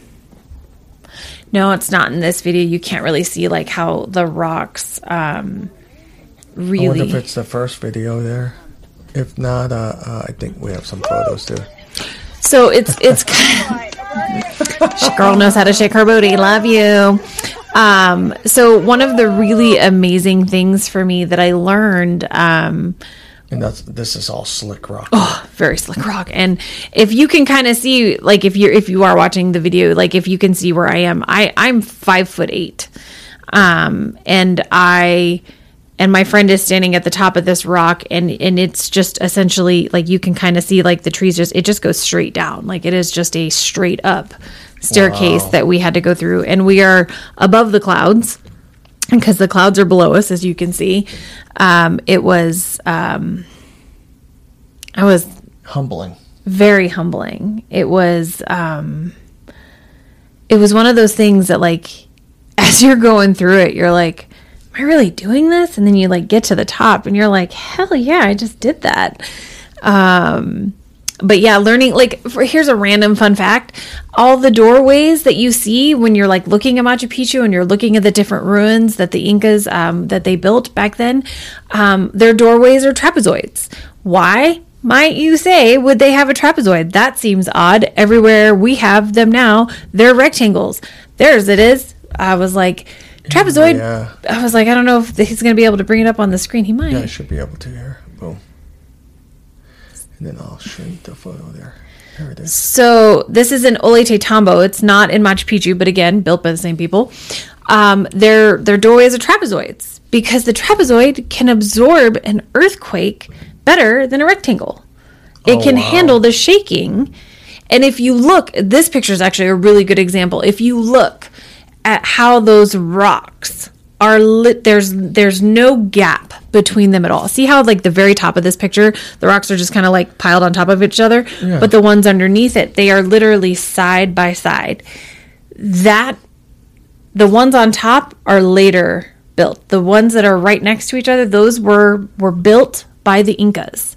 no it's not in this video you can't really see like how the rocks um I wonder really if it's the first video there. If not, uh, uh, I think we have some photos too. So it's it's girl knows how to shake her booty. Love you. Um, so one of the really amazing things for me that I learned, um, And that's this is all slick rock. Oh. very slick rock, and if you can kind of see, like if you're if you are watching the video, like if you can see where I am, I I'm five foot eight, um, and I and my friend is standing at the top of this rock and and it's just essentially like you can kind of see like the trees just it just goes straight down like it is just a straight up staircase that we had to go through and we are above the clouds because the clouds are below us as you can see um it was um i was Humbling. very humbling. It was um it was one of those things that like as you're going through it, you're like, Am I really doing this? And then you like get to the top and you're like, Hell yeah, I just did that. Um but yeah, learning like for, here's a random fun fact. All the doorways that you see when you're like looking at Machu Picchu and you're looking at the different ruins that the Incas um, that they built back then, um, their doorways are trapezoids. Why? might you say, would they have a trapezoid? That seems odd. Everywhere we have them now, they're rectangles. Theirs it is. I was like, trapezoid. Yeah. I was like, I don't know if he's going to be able to bring it up on the screen. He might. Yeah, I should be able to here. And then I'll shrink the photo there. There it is. So this is in Ollantaytambo. It's not in Machu Picchu, but again, built by the same people. Um, their their doorways are trapezoids because the trapezoid can absorb an earthquake better than a rectangle. It Oh, can wow. handle the shaking. And if you look, this picture is actually a really good example. If you look at how those rocks are lit, there's there's no gap between them at all. See how like the very top of this picture, the rocks are just kind of like piled on top of each other, Yeah. but the ones underneath it, they are literally side by side. That the ones on top are later built. The ones that are right next to each other, those were were built by the Incas.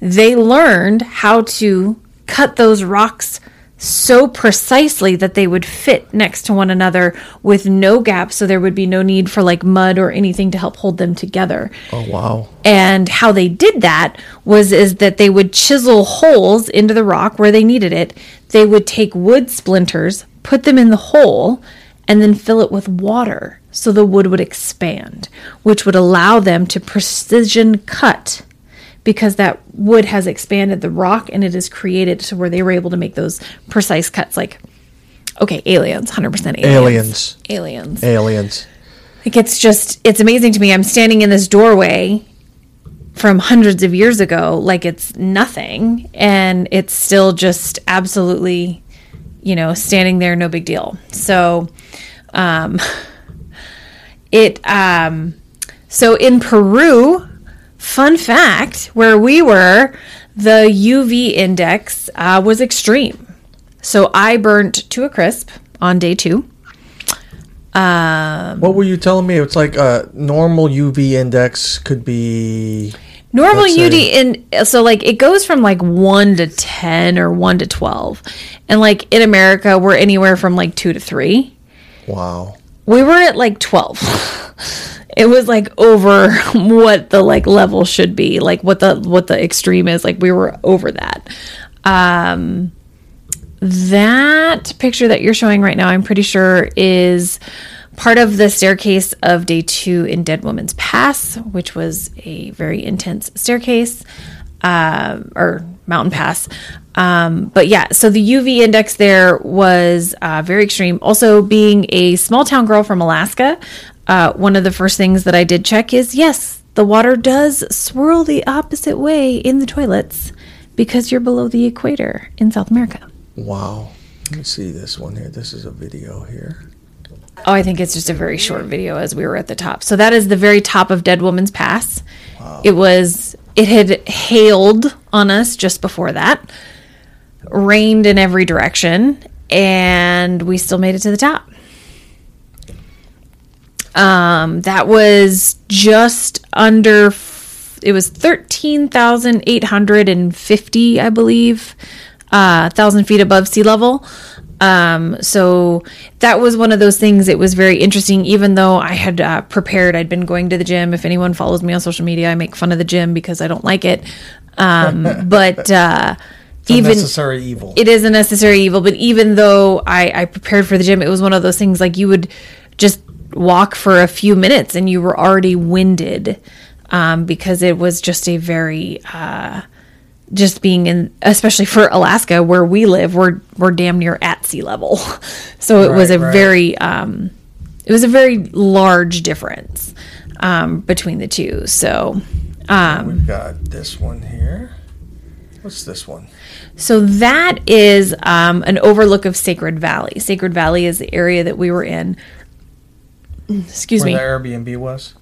They learned how to cut those rocks so precisely that they would fit next to one another with no gap so there would be no need for like mud or anything to help hold them together Oh wow. and how they did that was is that they would chisel holes into the rock where they needed it they would take wood splinters put them in the hole and then fill it with water so the wood would expand which would allow them to precision cut because that wood has expanded the rock and it is created to where they were able to make those precise cuts like okay aliens 100% aliens Aliens. aliens Aliens. like it's just it's amazing to me. I'm standing in this doorway from hundreds of years ago like it's nothing and it's still just absolutely you know standing there no big deal. So um it um so in Peru fun fact where we were the UV index uh, was extreme. So I burnt to a crisp on day 2. What were you telling me? It's like a normal UV index could be. Normal UD in so like it goes from like one to ten or one to twelve, and like in America we're anywhere from like two to three. Wow. We were at like twelve. it was like over what the like level should be, like what the what the extreme is. Like we were over that. Um, that picture that you're showing right now, I'm pretty sure is part of the staircase of day two in Dead Woman's Pass, which was a very intense staircase um, or mountain pass. Um, but yeah, so the UV index there was uh, very extreme. Also, being a small town girl from Alaska, uh, one of the first things that I did check is yes, the water does swirl the opposite way in the toilets because you're below the equator in South America. Wow. Let me see this one here. This is a video here. Oh, I think it's just a very short video as we were at the top. So that is the very top of Dead Woman's Pass. It was it had hailed on us just before that. Rained in every direction and we still made it to the top. Um that was just under it was 13,850, I believe, uh, thousand feet above sea level. Um, so that was one of those things. It was very interesting, even though I had uh, prepared. I'd been going to the gym. If anyone follows me on social media, I make fun of the gym because I don't like it. Um, but uh, It's a even necessary evil. it is a necessary evil. But even though I, I prepared for the gym, it was one of those things like you would just walk for a few minutes and you were already winded um, because it was just a very uh, just being in especially for Alaska where we live we're we're damn near at sea level so it was a right. very um, it was a very large difference um, between the two so um, We've got this one here. What's this one? So that is um, an overlook of Sacred Valley. Sacred Valley is the area that we were in. Excuse Where me. Where the Airbnb was?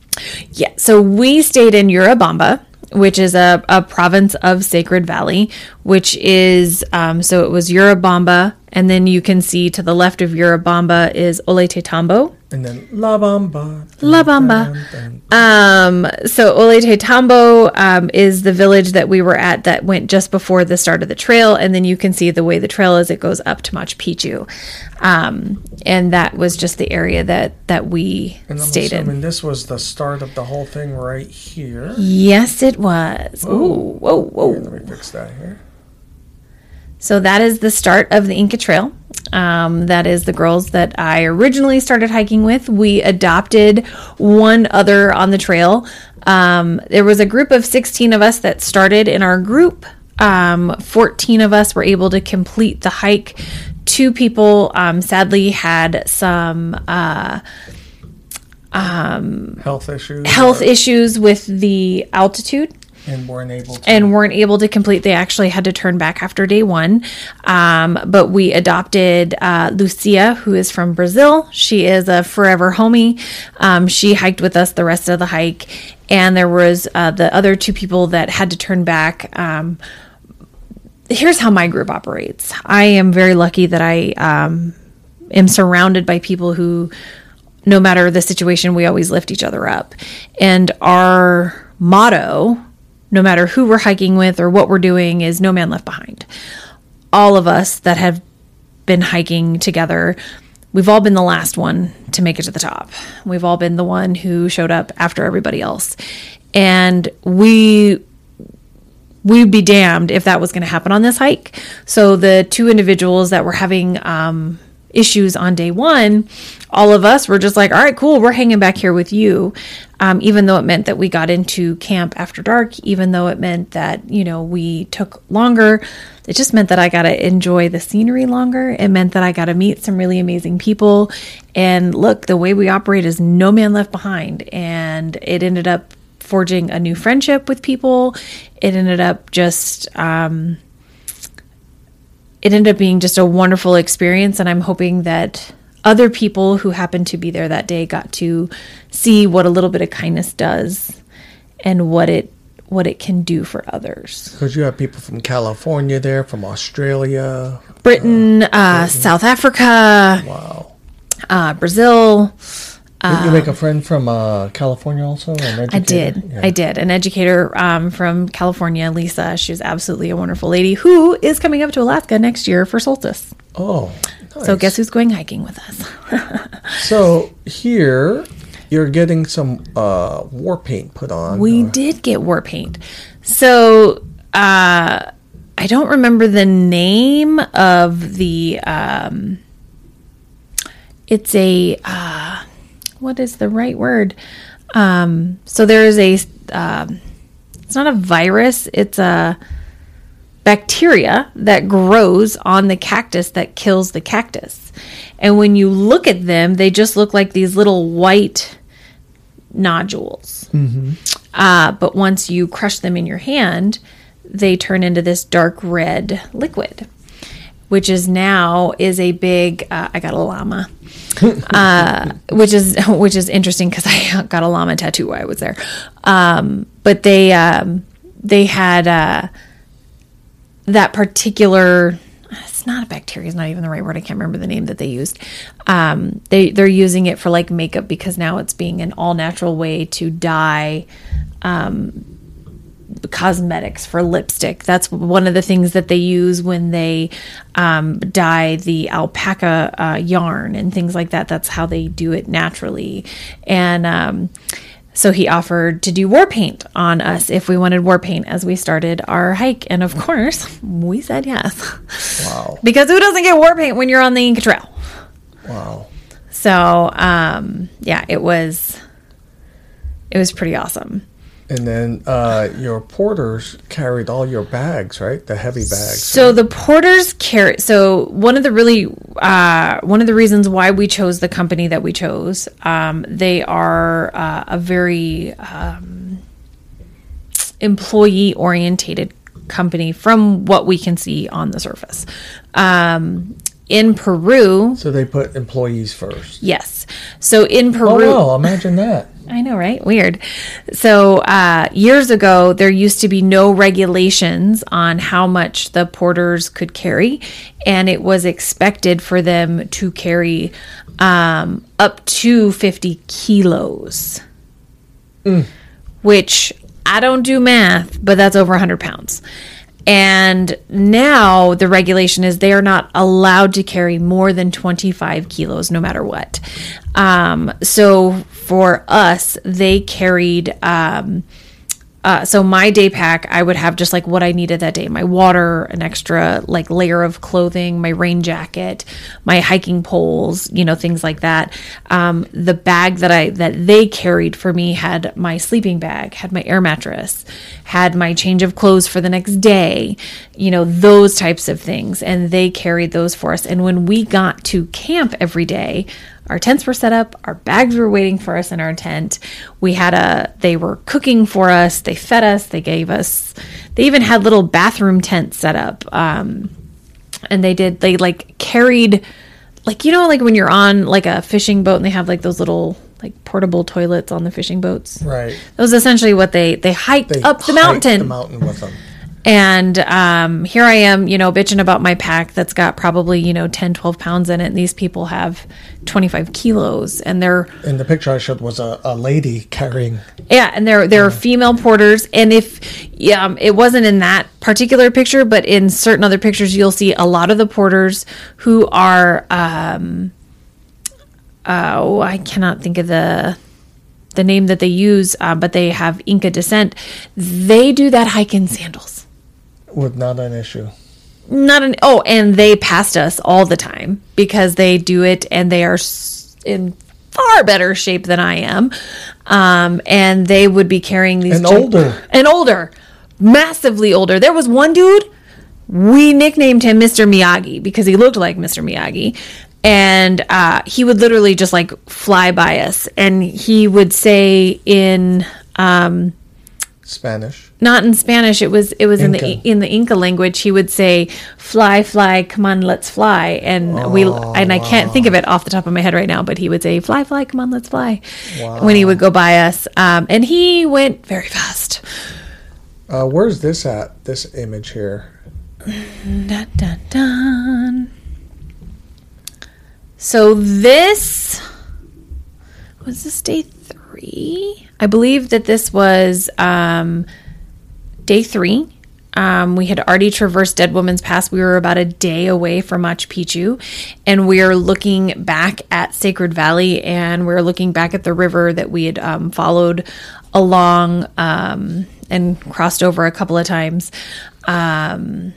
Yeah. So we stayed in Urubamba, which is a, a province of Sacred Valley, which is um, so it was Urubamba, and then you can see to the left of Urubamba is Ollantaytambo, And then La Bamba. La Bamba. Um, so Olete Tambo um, is the village that we were at that went just before the start of the trail, and then you can see the way the trail is. It goes up to Machu Picchu, um, and that was just the area that that we And I'm stayed in. this was the start of the whole thing right here. Yes, it was. Ooh, whoa, whoa. Let me fix that here. So that is the start of the Inca Trail. Um, that is the girls that I originally started hiking with. We adopted one other on the trail. Um, there was a group of 16 of us that started in our group. Um, 14 of us were able to complete the hike. Two people um, sadly had some uh, um, Health issues. health issues with the altitude. And weren't able to. and weren't able to complete. They actually had to turn back after day one. Um, but we adopted uh, Lucia, who is from Brazil. She is a forever homie. Um, she hiked with us the rest of the hike, and there was uh, the other two people that had to turn back. Um, here's how my group operates. I am very lucky that I um, am surrounded by people who, no matter the situation, we always lift each other up. And our motto, no matter who we're hiking with or what we're doing, is no man left behind. All of us that have been hiking together, we've all been the last one to make it to the top. We've all been the one who showed up after everybody else. And we we'd be damned if that was going to happen on this hike. So the two individuals that were having um, issues on day one, all of us were just like, all right, cool, we're hanging back here with you. Um, even though it meant that we got into camp after dark, even though it meant that, you know, we took longer, it just meant that I got to enjoy the scenery longer. It meant that I got to meet some really amazing people. And look, the way we operate is no man left behind. And it ended up forging a new friendship with people. It ended up just um, it ended up being just a wonderful experience, and I'm hoping that other people who happened to be there that day got to see what a little bit of kindness does and what it what it can do for others. Because you have people from California there, from Australia. Britain, uh, South Africa, Wow. uh, Brazil. Did you make a friend from uh, California also? I did. Yeah. I did. An educator um, from California, Lisa. She was absolutely a wonderful lady who is coming up to Alaska next year for solstice. Oh. So guess who's going hiking with us? So here you're getting some uh, war paint put on. We or- did get war paint. So uh, I don't remember the name of the. Um, it's a. Uh, what is the right word? Um, so there is a. Um, it's not a virus. It's a bacteria that grows on the cactus that kills the cactus. And when you look at them, they just look like these little white nodules. Uh, but once you crush them in your hand, they turn into this dark red liquid, which is now is a big. Uh, I got a llama, uh, which is which is interesting because I got a llama tattoo while I was there. Um, but they um, they had uh, that particular. It's not a bacteria. It's not even the right word. I can't remember the name that they used. Um, they they're using it for like makeup because now it's being an all natural way to dye cosmetics for lipstick. That's one of the things that they use when they um, dye the alpaca uh, yarn and things like that. That's how they do it naturally. And um, so he offered to do war paint on us if we wanted war paint as we started our hike. And of course, we said yes. Wow. because who doesn't get war paint when you're on the Inca Trail? Wow. So um, yeah, it was it was pretty awesome. And then uh, your porters carried all your bags, right? The heavy bags. So the porters carry. So one of the really uh, one of the reasons why we chose the company that we chose, um, they are uh, a very um, employee orientated company from what we can see on the surface. Um, in Peru, So they put employees first. yes. So in Peru, Oh, wow. Imagine that. I know, right? Weird. So, uh, years ago, there used to be no regulations on how much the porters could carry, and it was expected for them to carry um, up to 50 kilos, which I don't do math, but that's over 100 pounds. And now the regulation is they are not allowed to carry more than 25 kilos no matter what. Um, so for us, they carried. Um, uh, so my day pack, I would have just like what I needed that day: my water, an extra like layer of clothing, my rain jacket, my hiking poles, you know, things like that. Um, the bag that I that they carried for me had my sleeping bag, had my air mattress, had my change of clothes for the next day, you know, those types of things, and they carried those for us. And when we got to camp every day, our tents were set up our bags were waiting for us in our tent we had a they were cooking for us they fed us they gave us they even had little bathroom tents set up um, and they did they like carried like you know like when you're on like a fishing boat and they have like those little like portable toilets on the fishing boats Right. that was essentially what they they hiked They up the hiked mountain The mountain with them. And um, here I am, you know, bitching about my pack that's got probably, you know, 10, 12 pounds in it. And these people have 25 kilos and they're, And the picture I showed was a, a lady carrying. yeah, and they're, they're female porters. And if, yeah, um, it wasn't in that particular picture, but in certain other pictures, you'll see a lot of the porters who are, um, oh, I cannot think of the, the name that they use, uh, but they have Inca descent. They do that hike in sandals. With not an issue. not an oh and they passed us all the time because they do it and they are in far better shape than i am. Um and they would be carrying these And gi- older. and older. Massively older. There was one dude we nicknamed him mr miyagi because he looked like mr miyagi. And uh, he would literally just like fly by us. And he would say in um, Spanish. not in Spanish. It was it was in the in the Inca language. He would say, "Fly, fly, come on, let's fly." And we and I can't think of it off the top of my head right now, but he would say, "Fly, fly, come on, let's fly." When he would go by us, um, and he went very fast. Uh, where's this at? This image here. Dun, dun, dun. So this was this day three. I believe that this was um, day three. Um, we had already traversed Dead Woman's Pass. We were about a day away from Machu Picchu, and we are looking back at Sacred Valley, and we are looking back at the river that we had um, followed along um, and crossed over a couple of times. Um,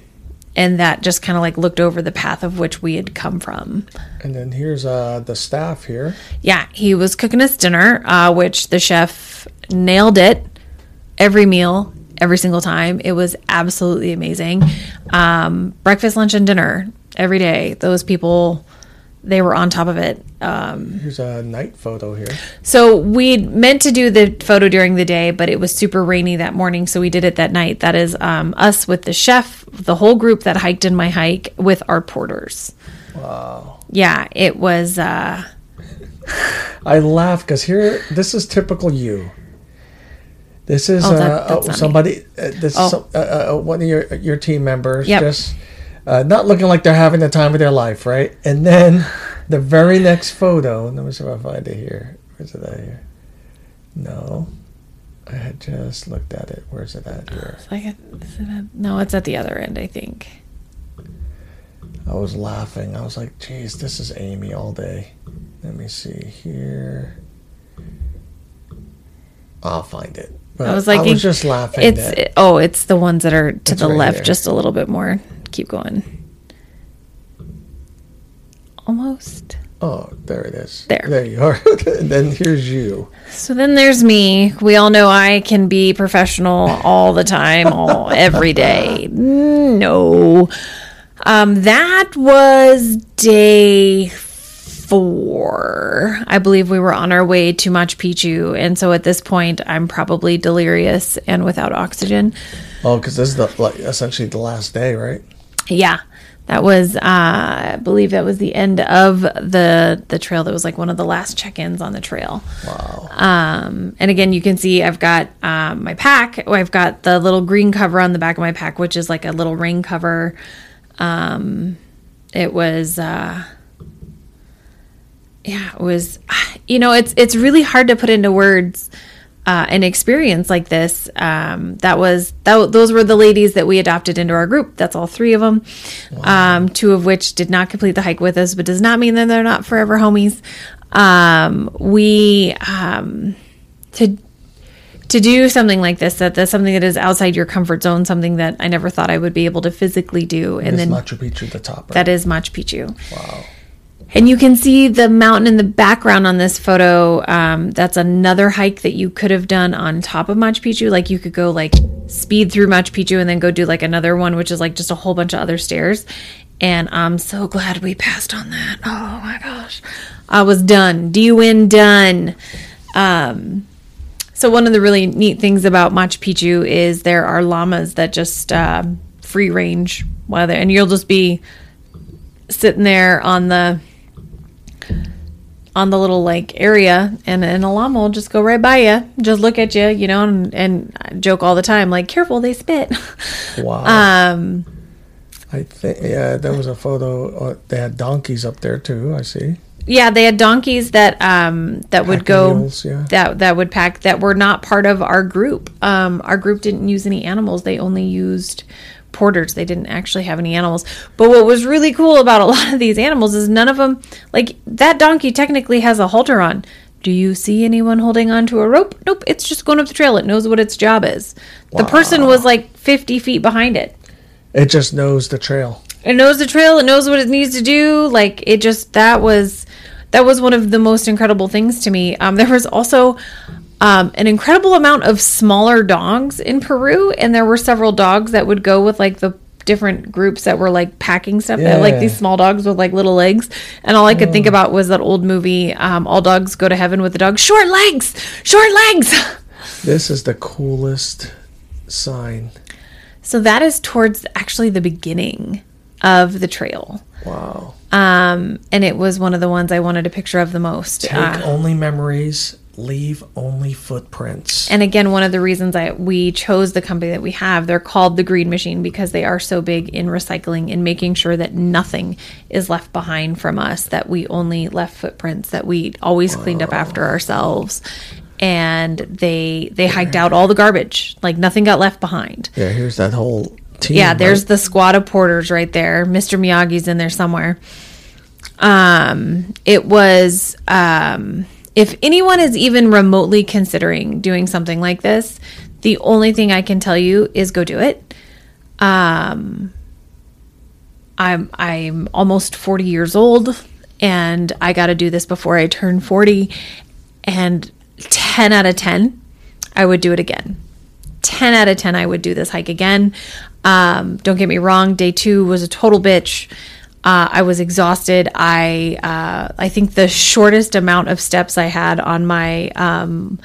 and that just kind of like looked over the path of which we had come from. And then here's uh, the staff here. Yeah, he was cooking us dinner, uh, which the chef nailed it every meal, every single time. It was absolutely amazing. Um, breakfast, lunch, and dinner every day. Those people, they were on top of it. Um, Here's a night photo here. so we meant to do the photo during the day, but it was super rainy that morning, so we did it that night. That is um, us with the chef, the whole group that hiked in my hike with our porters. Wow. Yeah, it was. Uh, I laugh because here, this is typical you. This is Oh, that- uh, that's not me. somebody. Uh, this Oh. is some, uh, uh, one of your your team members Yep. just uh, not looking like they're having the time of their life, right? And then the very next photo. Let me see if I find it here. Where's it at here? No, I had just looked at it. Where's it at here? It's like a, is it no, it's at the other end, I think. I was laughing. I was like, "Geez, this is Amy all day." Let me see here. I'll find it. But I was like, I was just laughing. It's it- oh, it's the ones that are to It's the right left, here. just a little bit more. Keep going. Almost. oh, there it is. There. There you are. and then here's you. So then there's me. We all know I can be professional all the time, all every day. No. Um, that was day four. I believe we were on our way to Machu Picchu, and so at this point, I'm probably delirious and without oxygen. Oh, because this is the like essentially the last day, right? Yeah. That was, uh, I believe, that was the end of the the trail. That was like one of the last check-ins on the trail. Wow. Um, and again, you can see I've got um, my pack. I've got the little green cover on the back of my pack, which is like a little rain cover. Um, it was, uh, yeah, it was. You know, it's it's really hard to put into words uh, an experience like this. Um, that was that. Those were the ladies that we adopted into our group. That's all three of them. Um, two of which did not complete the hike with us, but does not mean that they're not forever homies. Um, we um, to to do something like this that that's something that is outside your comfort zone something that i never thought i would be able to physically do and Is then Machu Picchu the top? Right? that is machu picchu Wow. And you can see the mountain in the background on this photo um, that's another hike that you could have done on top of machu picchu. Like you could go like speed through machu picchu and then go do like another one which is like just a whole bunch of other stairs. And i'm so glad we passed on that. Oh my gosh. I was done. D-win done. Um, so one of the really neat things about Machu Picchu is there are llamas that just uh, free range while and you'll just be sitting there on the on the little like area and, an a llama will just go right by you just look at you you know and, and joke all the time like careful they spit Wow. um I think yeah, there was a photo. Uh, they had donkeys up there too. I see. yeah they had donkeys that um that would go mules, yeah. that that would pack that were not part of our group um our group didn't use any animals they only used porters. They didn't actually have any animals. But what was really cool about a lot of these animals is none of them like that donkey technically has a halter on. Do you see anyone holding on to a rope? Nope it's just going up the trail. It knows what its job is. The person was like 50 feet behind it. It just knows the trail. it knows the trail. It knows what it needs to do. Like it just that was that was one of the most incredible things to me. Um, there was also um, an incredible amount of smaller dogs in peru and there were several dogs that would go with like the different groups that were like packing stuff. That like these small dogs with like little legs. And all i could think about was that old movie um, all dogs go to heaven with the dog. Short legs! Short legs! This is the coolest sign. so that is towards actually the beginning of the trail. Wow. um, and it was one of the ones I wanted a picture of the most. Take Uh, only memories, leave only footprints. and again, one of the reasons I we chose the company that we have, they're called the Green Machine because they are so big in recycling and making sure that nothing is left behind from us. That we only left footprints. That we always cleaned up after ourselves. And they they hiked out all the garbage, like nothing got left behind. yeah, here's that whole team. Yeah, there's right? the squad of porters right there. Mr. Miyagi's in there somewhere. Um, it was um, if anyone is even remotely considering doing something like this, the only thing I can tell you is go do it. Um, I'm I'm almost 40 years old and I got to do this before I turn 40 and 10 out of 10 I would do it again. 10 out of 10 I would do this hike again. Um, don't get me wrong, day 2 was a total bitch. Uh, I was exhausted. I uh, I think the shortest amount of steps I had on my um,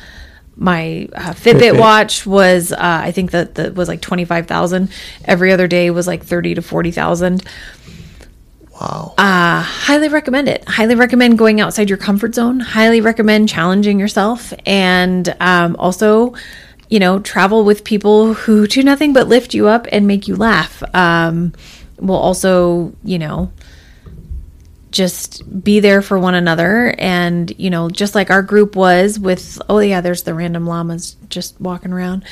my uh, Fitbit, Fitbit. watch was uh, I think that that was like twenty five thousand. Every other day was like thirty to forty thousand. wow. Uh, highly recommend it. Highly recommend going outside your comfort zone. Highly recommend challenging yourself, and um, also, you know, travel with people who do nothing but lift you up and make you laugh. Um, will also, you know, just be there for one another. And you know just like our group was with oh yeah there's the random llamas just walking around.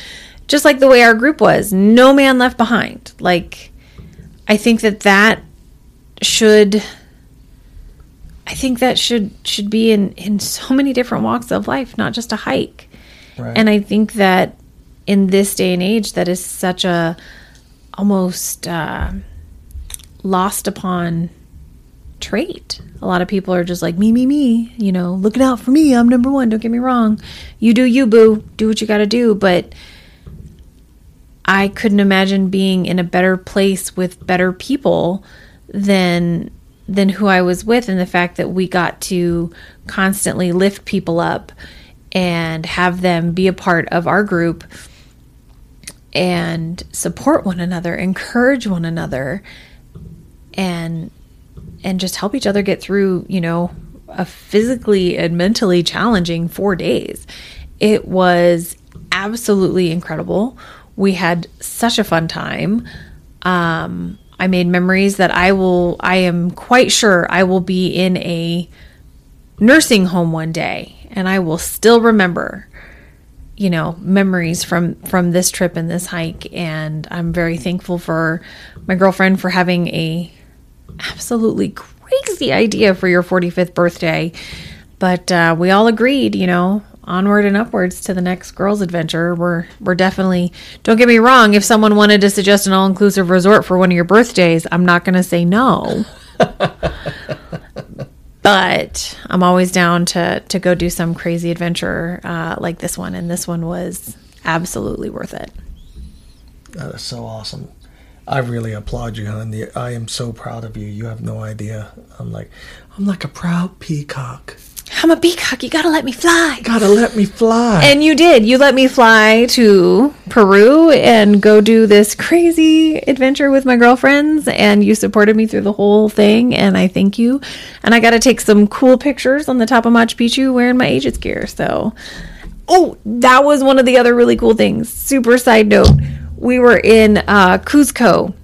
Just like the way our group was no man left behind. Like i think that that should i think that should should be in in so many different walks of life not just a hike. Right. and i think that in this day and age that is such a almost uh, lost upon trait. A lot of people are just like me, me, me. You know, looking out for me. I'm number one. Don't get me wrong. You do you, boo. Do what you got to do. But I couldn't imagine being in a better place with better people than than who I was with, and the fact that we got to constantly lift people up and have them be a part of our group and support one another, encourage one another and and just help each other get through, you know, a physically and mentally challenging 4 days. It was absolutely incredible. We had such a fun time. Um, I made memories that I will, I am quite sure I will be in a nursing home one day and I will still remember you know memories from from this trip and this hike and I'm very thankful for my girlfriend for having a absolutely crazy idea for your 45th birthday. But uh, we all agreed you know onward and upwards to the next girls adventure. We're we're definitely don't get me wrong if someone wanted to suggest an all-inclusive resort for one of your birthdays i'm not going to say no. But i'm always down to to go do some crazy adventure uh, like this one. And this one was absolutely worth it. That is so awesome. I really applaud you, hon. The- I am so proud of you. You have no idea. I'm like, I'm like a proud peacock. i'm a peacock you gotta let me fly You Gotta let me fly. And you did. You let me fly to Peru and go do this crazy adventure with my girlfriends, and you supported me through the whole thing. And I thank you. And I got to take some cool pictures on the top of Machu Picchu wearing my Aegis gear. So, oh, that was one of the other really cool things. Super side note: we were in uh, Cuzco.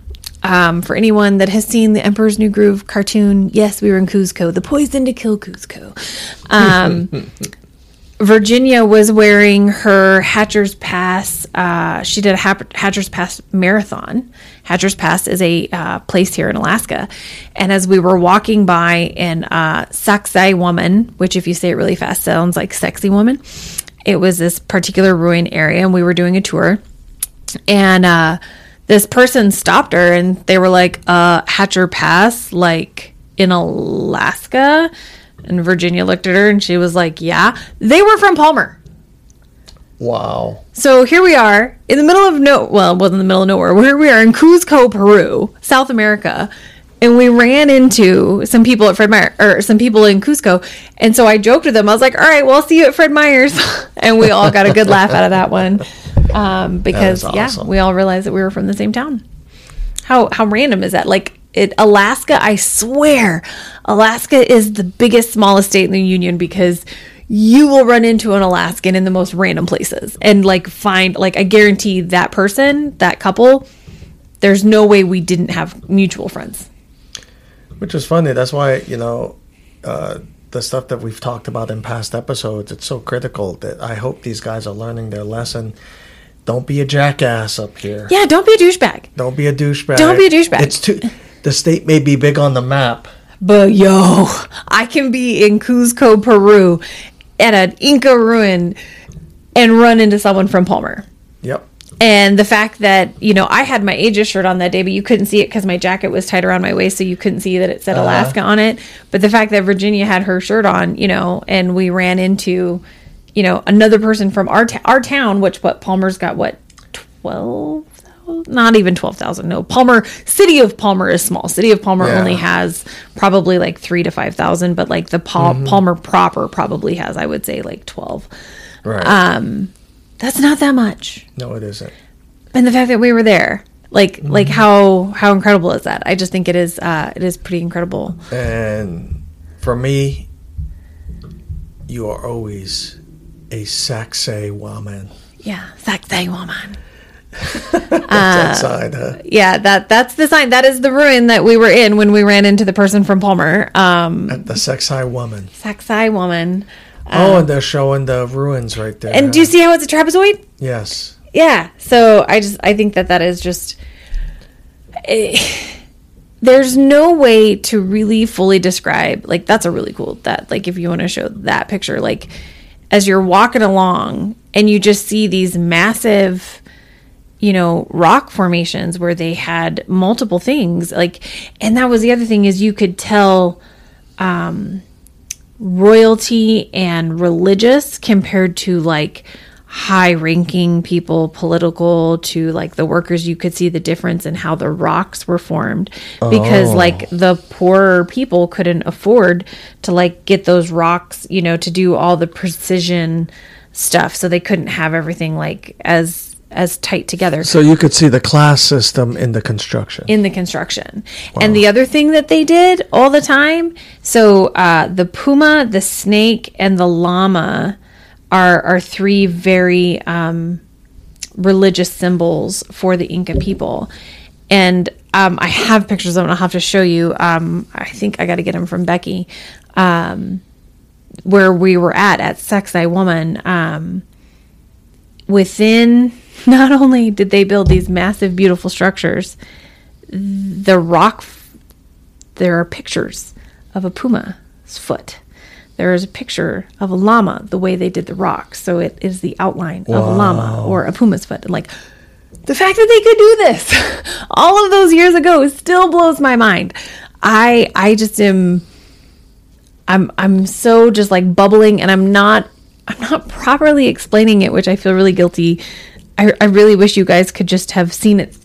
Um, for anyone that has seen the Emperor's New Groove cartoon, yes, we were in Cuzco. The poison to kill Kuzco. Um, Virginia was wearing her Hatcher's Pass. Uh, she did a Hatcher's Pass marathon. Hatcher's Pass is a uh, place here in Alaska. And as we were walking by in uh, Sacsayhuamán, which if you say it really fast sounds like sexy woman, it was this particular ruin area, and we were doing a tour. And uh, this person stopped her, and they were like, uh, "Hatcher Pass, like in Alaska." And Virginia looked at her, and she was like, "Yeah." They were from Palmer. wow. So here we are in the middle of no, well, it wasn't the middle of nowhere. Here we are in Cuzco, Peru, South America, and we ran into some people at Fred Meyer or some people in Cuzco. And so I joked with them. I was like, "All right, well, I'll see you at Fred Meyer's," and we all got a good laugh out of that one um, because is yeah, we all realized that we were from the same town. How how random is that? Like it, Alaska, I swear, Alaska is the biggest, smallest state in the union because you will run into an Alaskan in the most random places and like find like I guarantee that person, that couple, there's no way we didn't have mutual friends. Which is funny. That's why, you know, uh, the stuff that we've talked about in past episodes, it's so critical that I hope these guys are learning their lesson. Don't be a jackass up here. Yeah, don't be a douchebag. Don't be a douchebag. Don't be a douchebag. It's too. The state may be big on the map. But yo, I can be in Cuzco, Peru, at an Inca ruin and run into someone from Palmer. Yep. And the fact that, you know, I had my Aegis shirt on that day, but you couldn't see it because my jacket was tight around my waist, so you couldn't see that it said Alaska on it. But the fact that Virginia had her shirt on, you know, and we ran into, you know, another person from our, ta- our town, which what Palmer's got, what, 12? Not even 12,000. No, Palmer, city of Palmer is small. City of Palmer Yeah. only has probably like three to 5,000, but like the Pal- Palmer proper probably has, I would say, like 12. Right. Um, That's not that much no, it isn't. and the fact that we were there like like how how incredible is that i just think it is uh it is pretty incredible And for me, you are always a Saxay woman. yeah sexy woman That's that side, huh? yeah that that's the sign that is the ruin that we were in when we ran into the person from palmer um The sexy woman. sexy woman oh, and they're showing the ruins right there. And do you see how it's a trapezoid Yes. yeah so i just i think that that is just eh, there's no way to really fully describe like that's a really cool that like if you want to show that picture like as you're walking along and you just see these massive you know rock formations where they had multiple things like and that was the other thing is you could tell um royalty and religious compared to like high ranking people political to like the workers you could see the difference in how the rocks were formed. Because oh. like the poorer people couldn't afford to like get those rocks you know to do all the precision stuff. So they couldn't have everything like as as tight together So you could see the class system in the construction. in the construction. And the other thing that they did all the time, so uh, the puma, the snake, and the llama are are three very um, religious symbols for the Inca people. And um, I have pictures of them. I'll have to show you. Um, I think I got to get them from Becky. Um, where we were at at Sacsayhuamán. Um, within not only did they build these massive beautiful structures the rock there are pictures of a puma's foot. There is a picture of a llama the way they did the rock. So it is the outline of a llama or a puma's foot. And like the fact that they could do this all of those years ago still blows my mind. I i just am I'm I'm so just like bubbling and I'm not I'm not properly explaining it, which I feel really guilty. I, I really wish you guys could just have seen it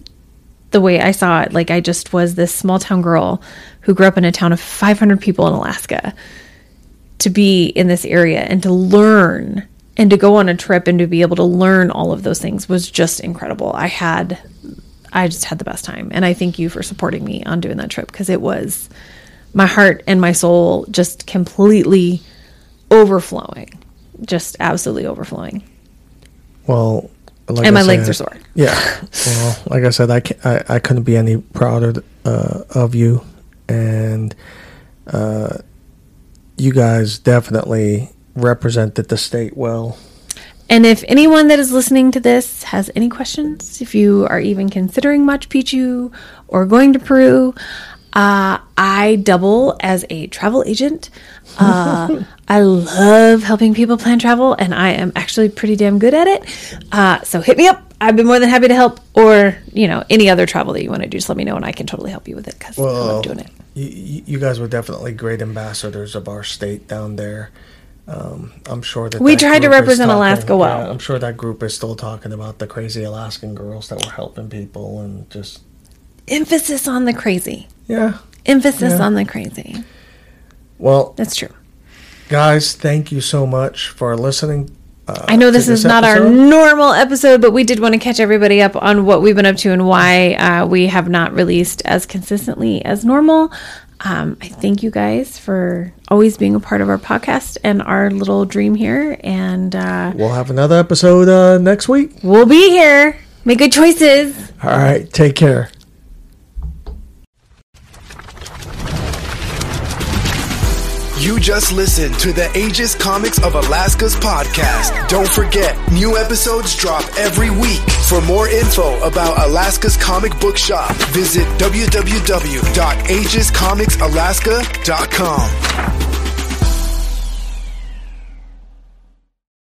the way I saw it. Like I just was this small town girl who grew up in a town of 500 people in Alaska to be in this area and to learn and to go on a trip and to be able to learn all of those things was just incredible. I had I just had the best time and I thank you for supporting me on doing that trip because it was my heart and my soul just completely overflowing. Just absolutely overflowing. well, like and I my legs said- are sore. Yeah. Well, like I said, I, I, I couldn't be any prouder uh, of you. And uh, you guys definitely represented the state well. And if anyone that is listening to this has any questions, if you are even considering Machu Picchu or going to Peru, uh, I double as a travel agent. Uh, I love helping people plan travel, and I am actually pretty damn good at it. Uh, so hit me up. I'd be more than happy to help, or you know, any other travel that you want to do. Just let me know, and I can totally help you with it because I Well, love doing it. You, you you guys were definitely great ambassadors of our state down there. Um, I'm sure that We that tried to represent talking- Alaska well. yeah, I'm sure that group is still talking about the crazy Alaskan girls that were helping people and just Emphasis on the crazy. yeah. Emphasis Yeah. on the crazy. Well, That's true. guys, thank you so much for listening. Uh, I know to this is not our normal episode, but we did want to catch everybody up on what we've been up to and why uh, we have not released as consistently as normal. Um, I thank you guys for always being a part of our podcast and our little dream here. And uh, We'll have another episode uh, next week. we'll be here. Make good choices. All right, take care. You just listened to the Aegis Comics of Alaska's podcast. Don't forget, new episodes drop every week. For more info about Alaska's comic book shop, visit www.aegiscomicsalaska.com.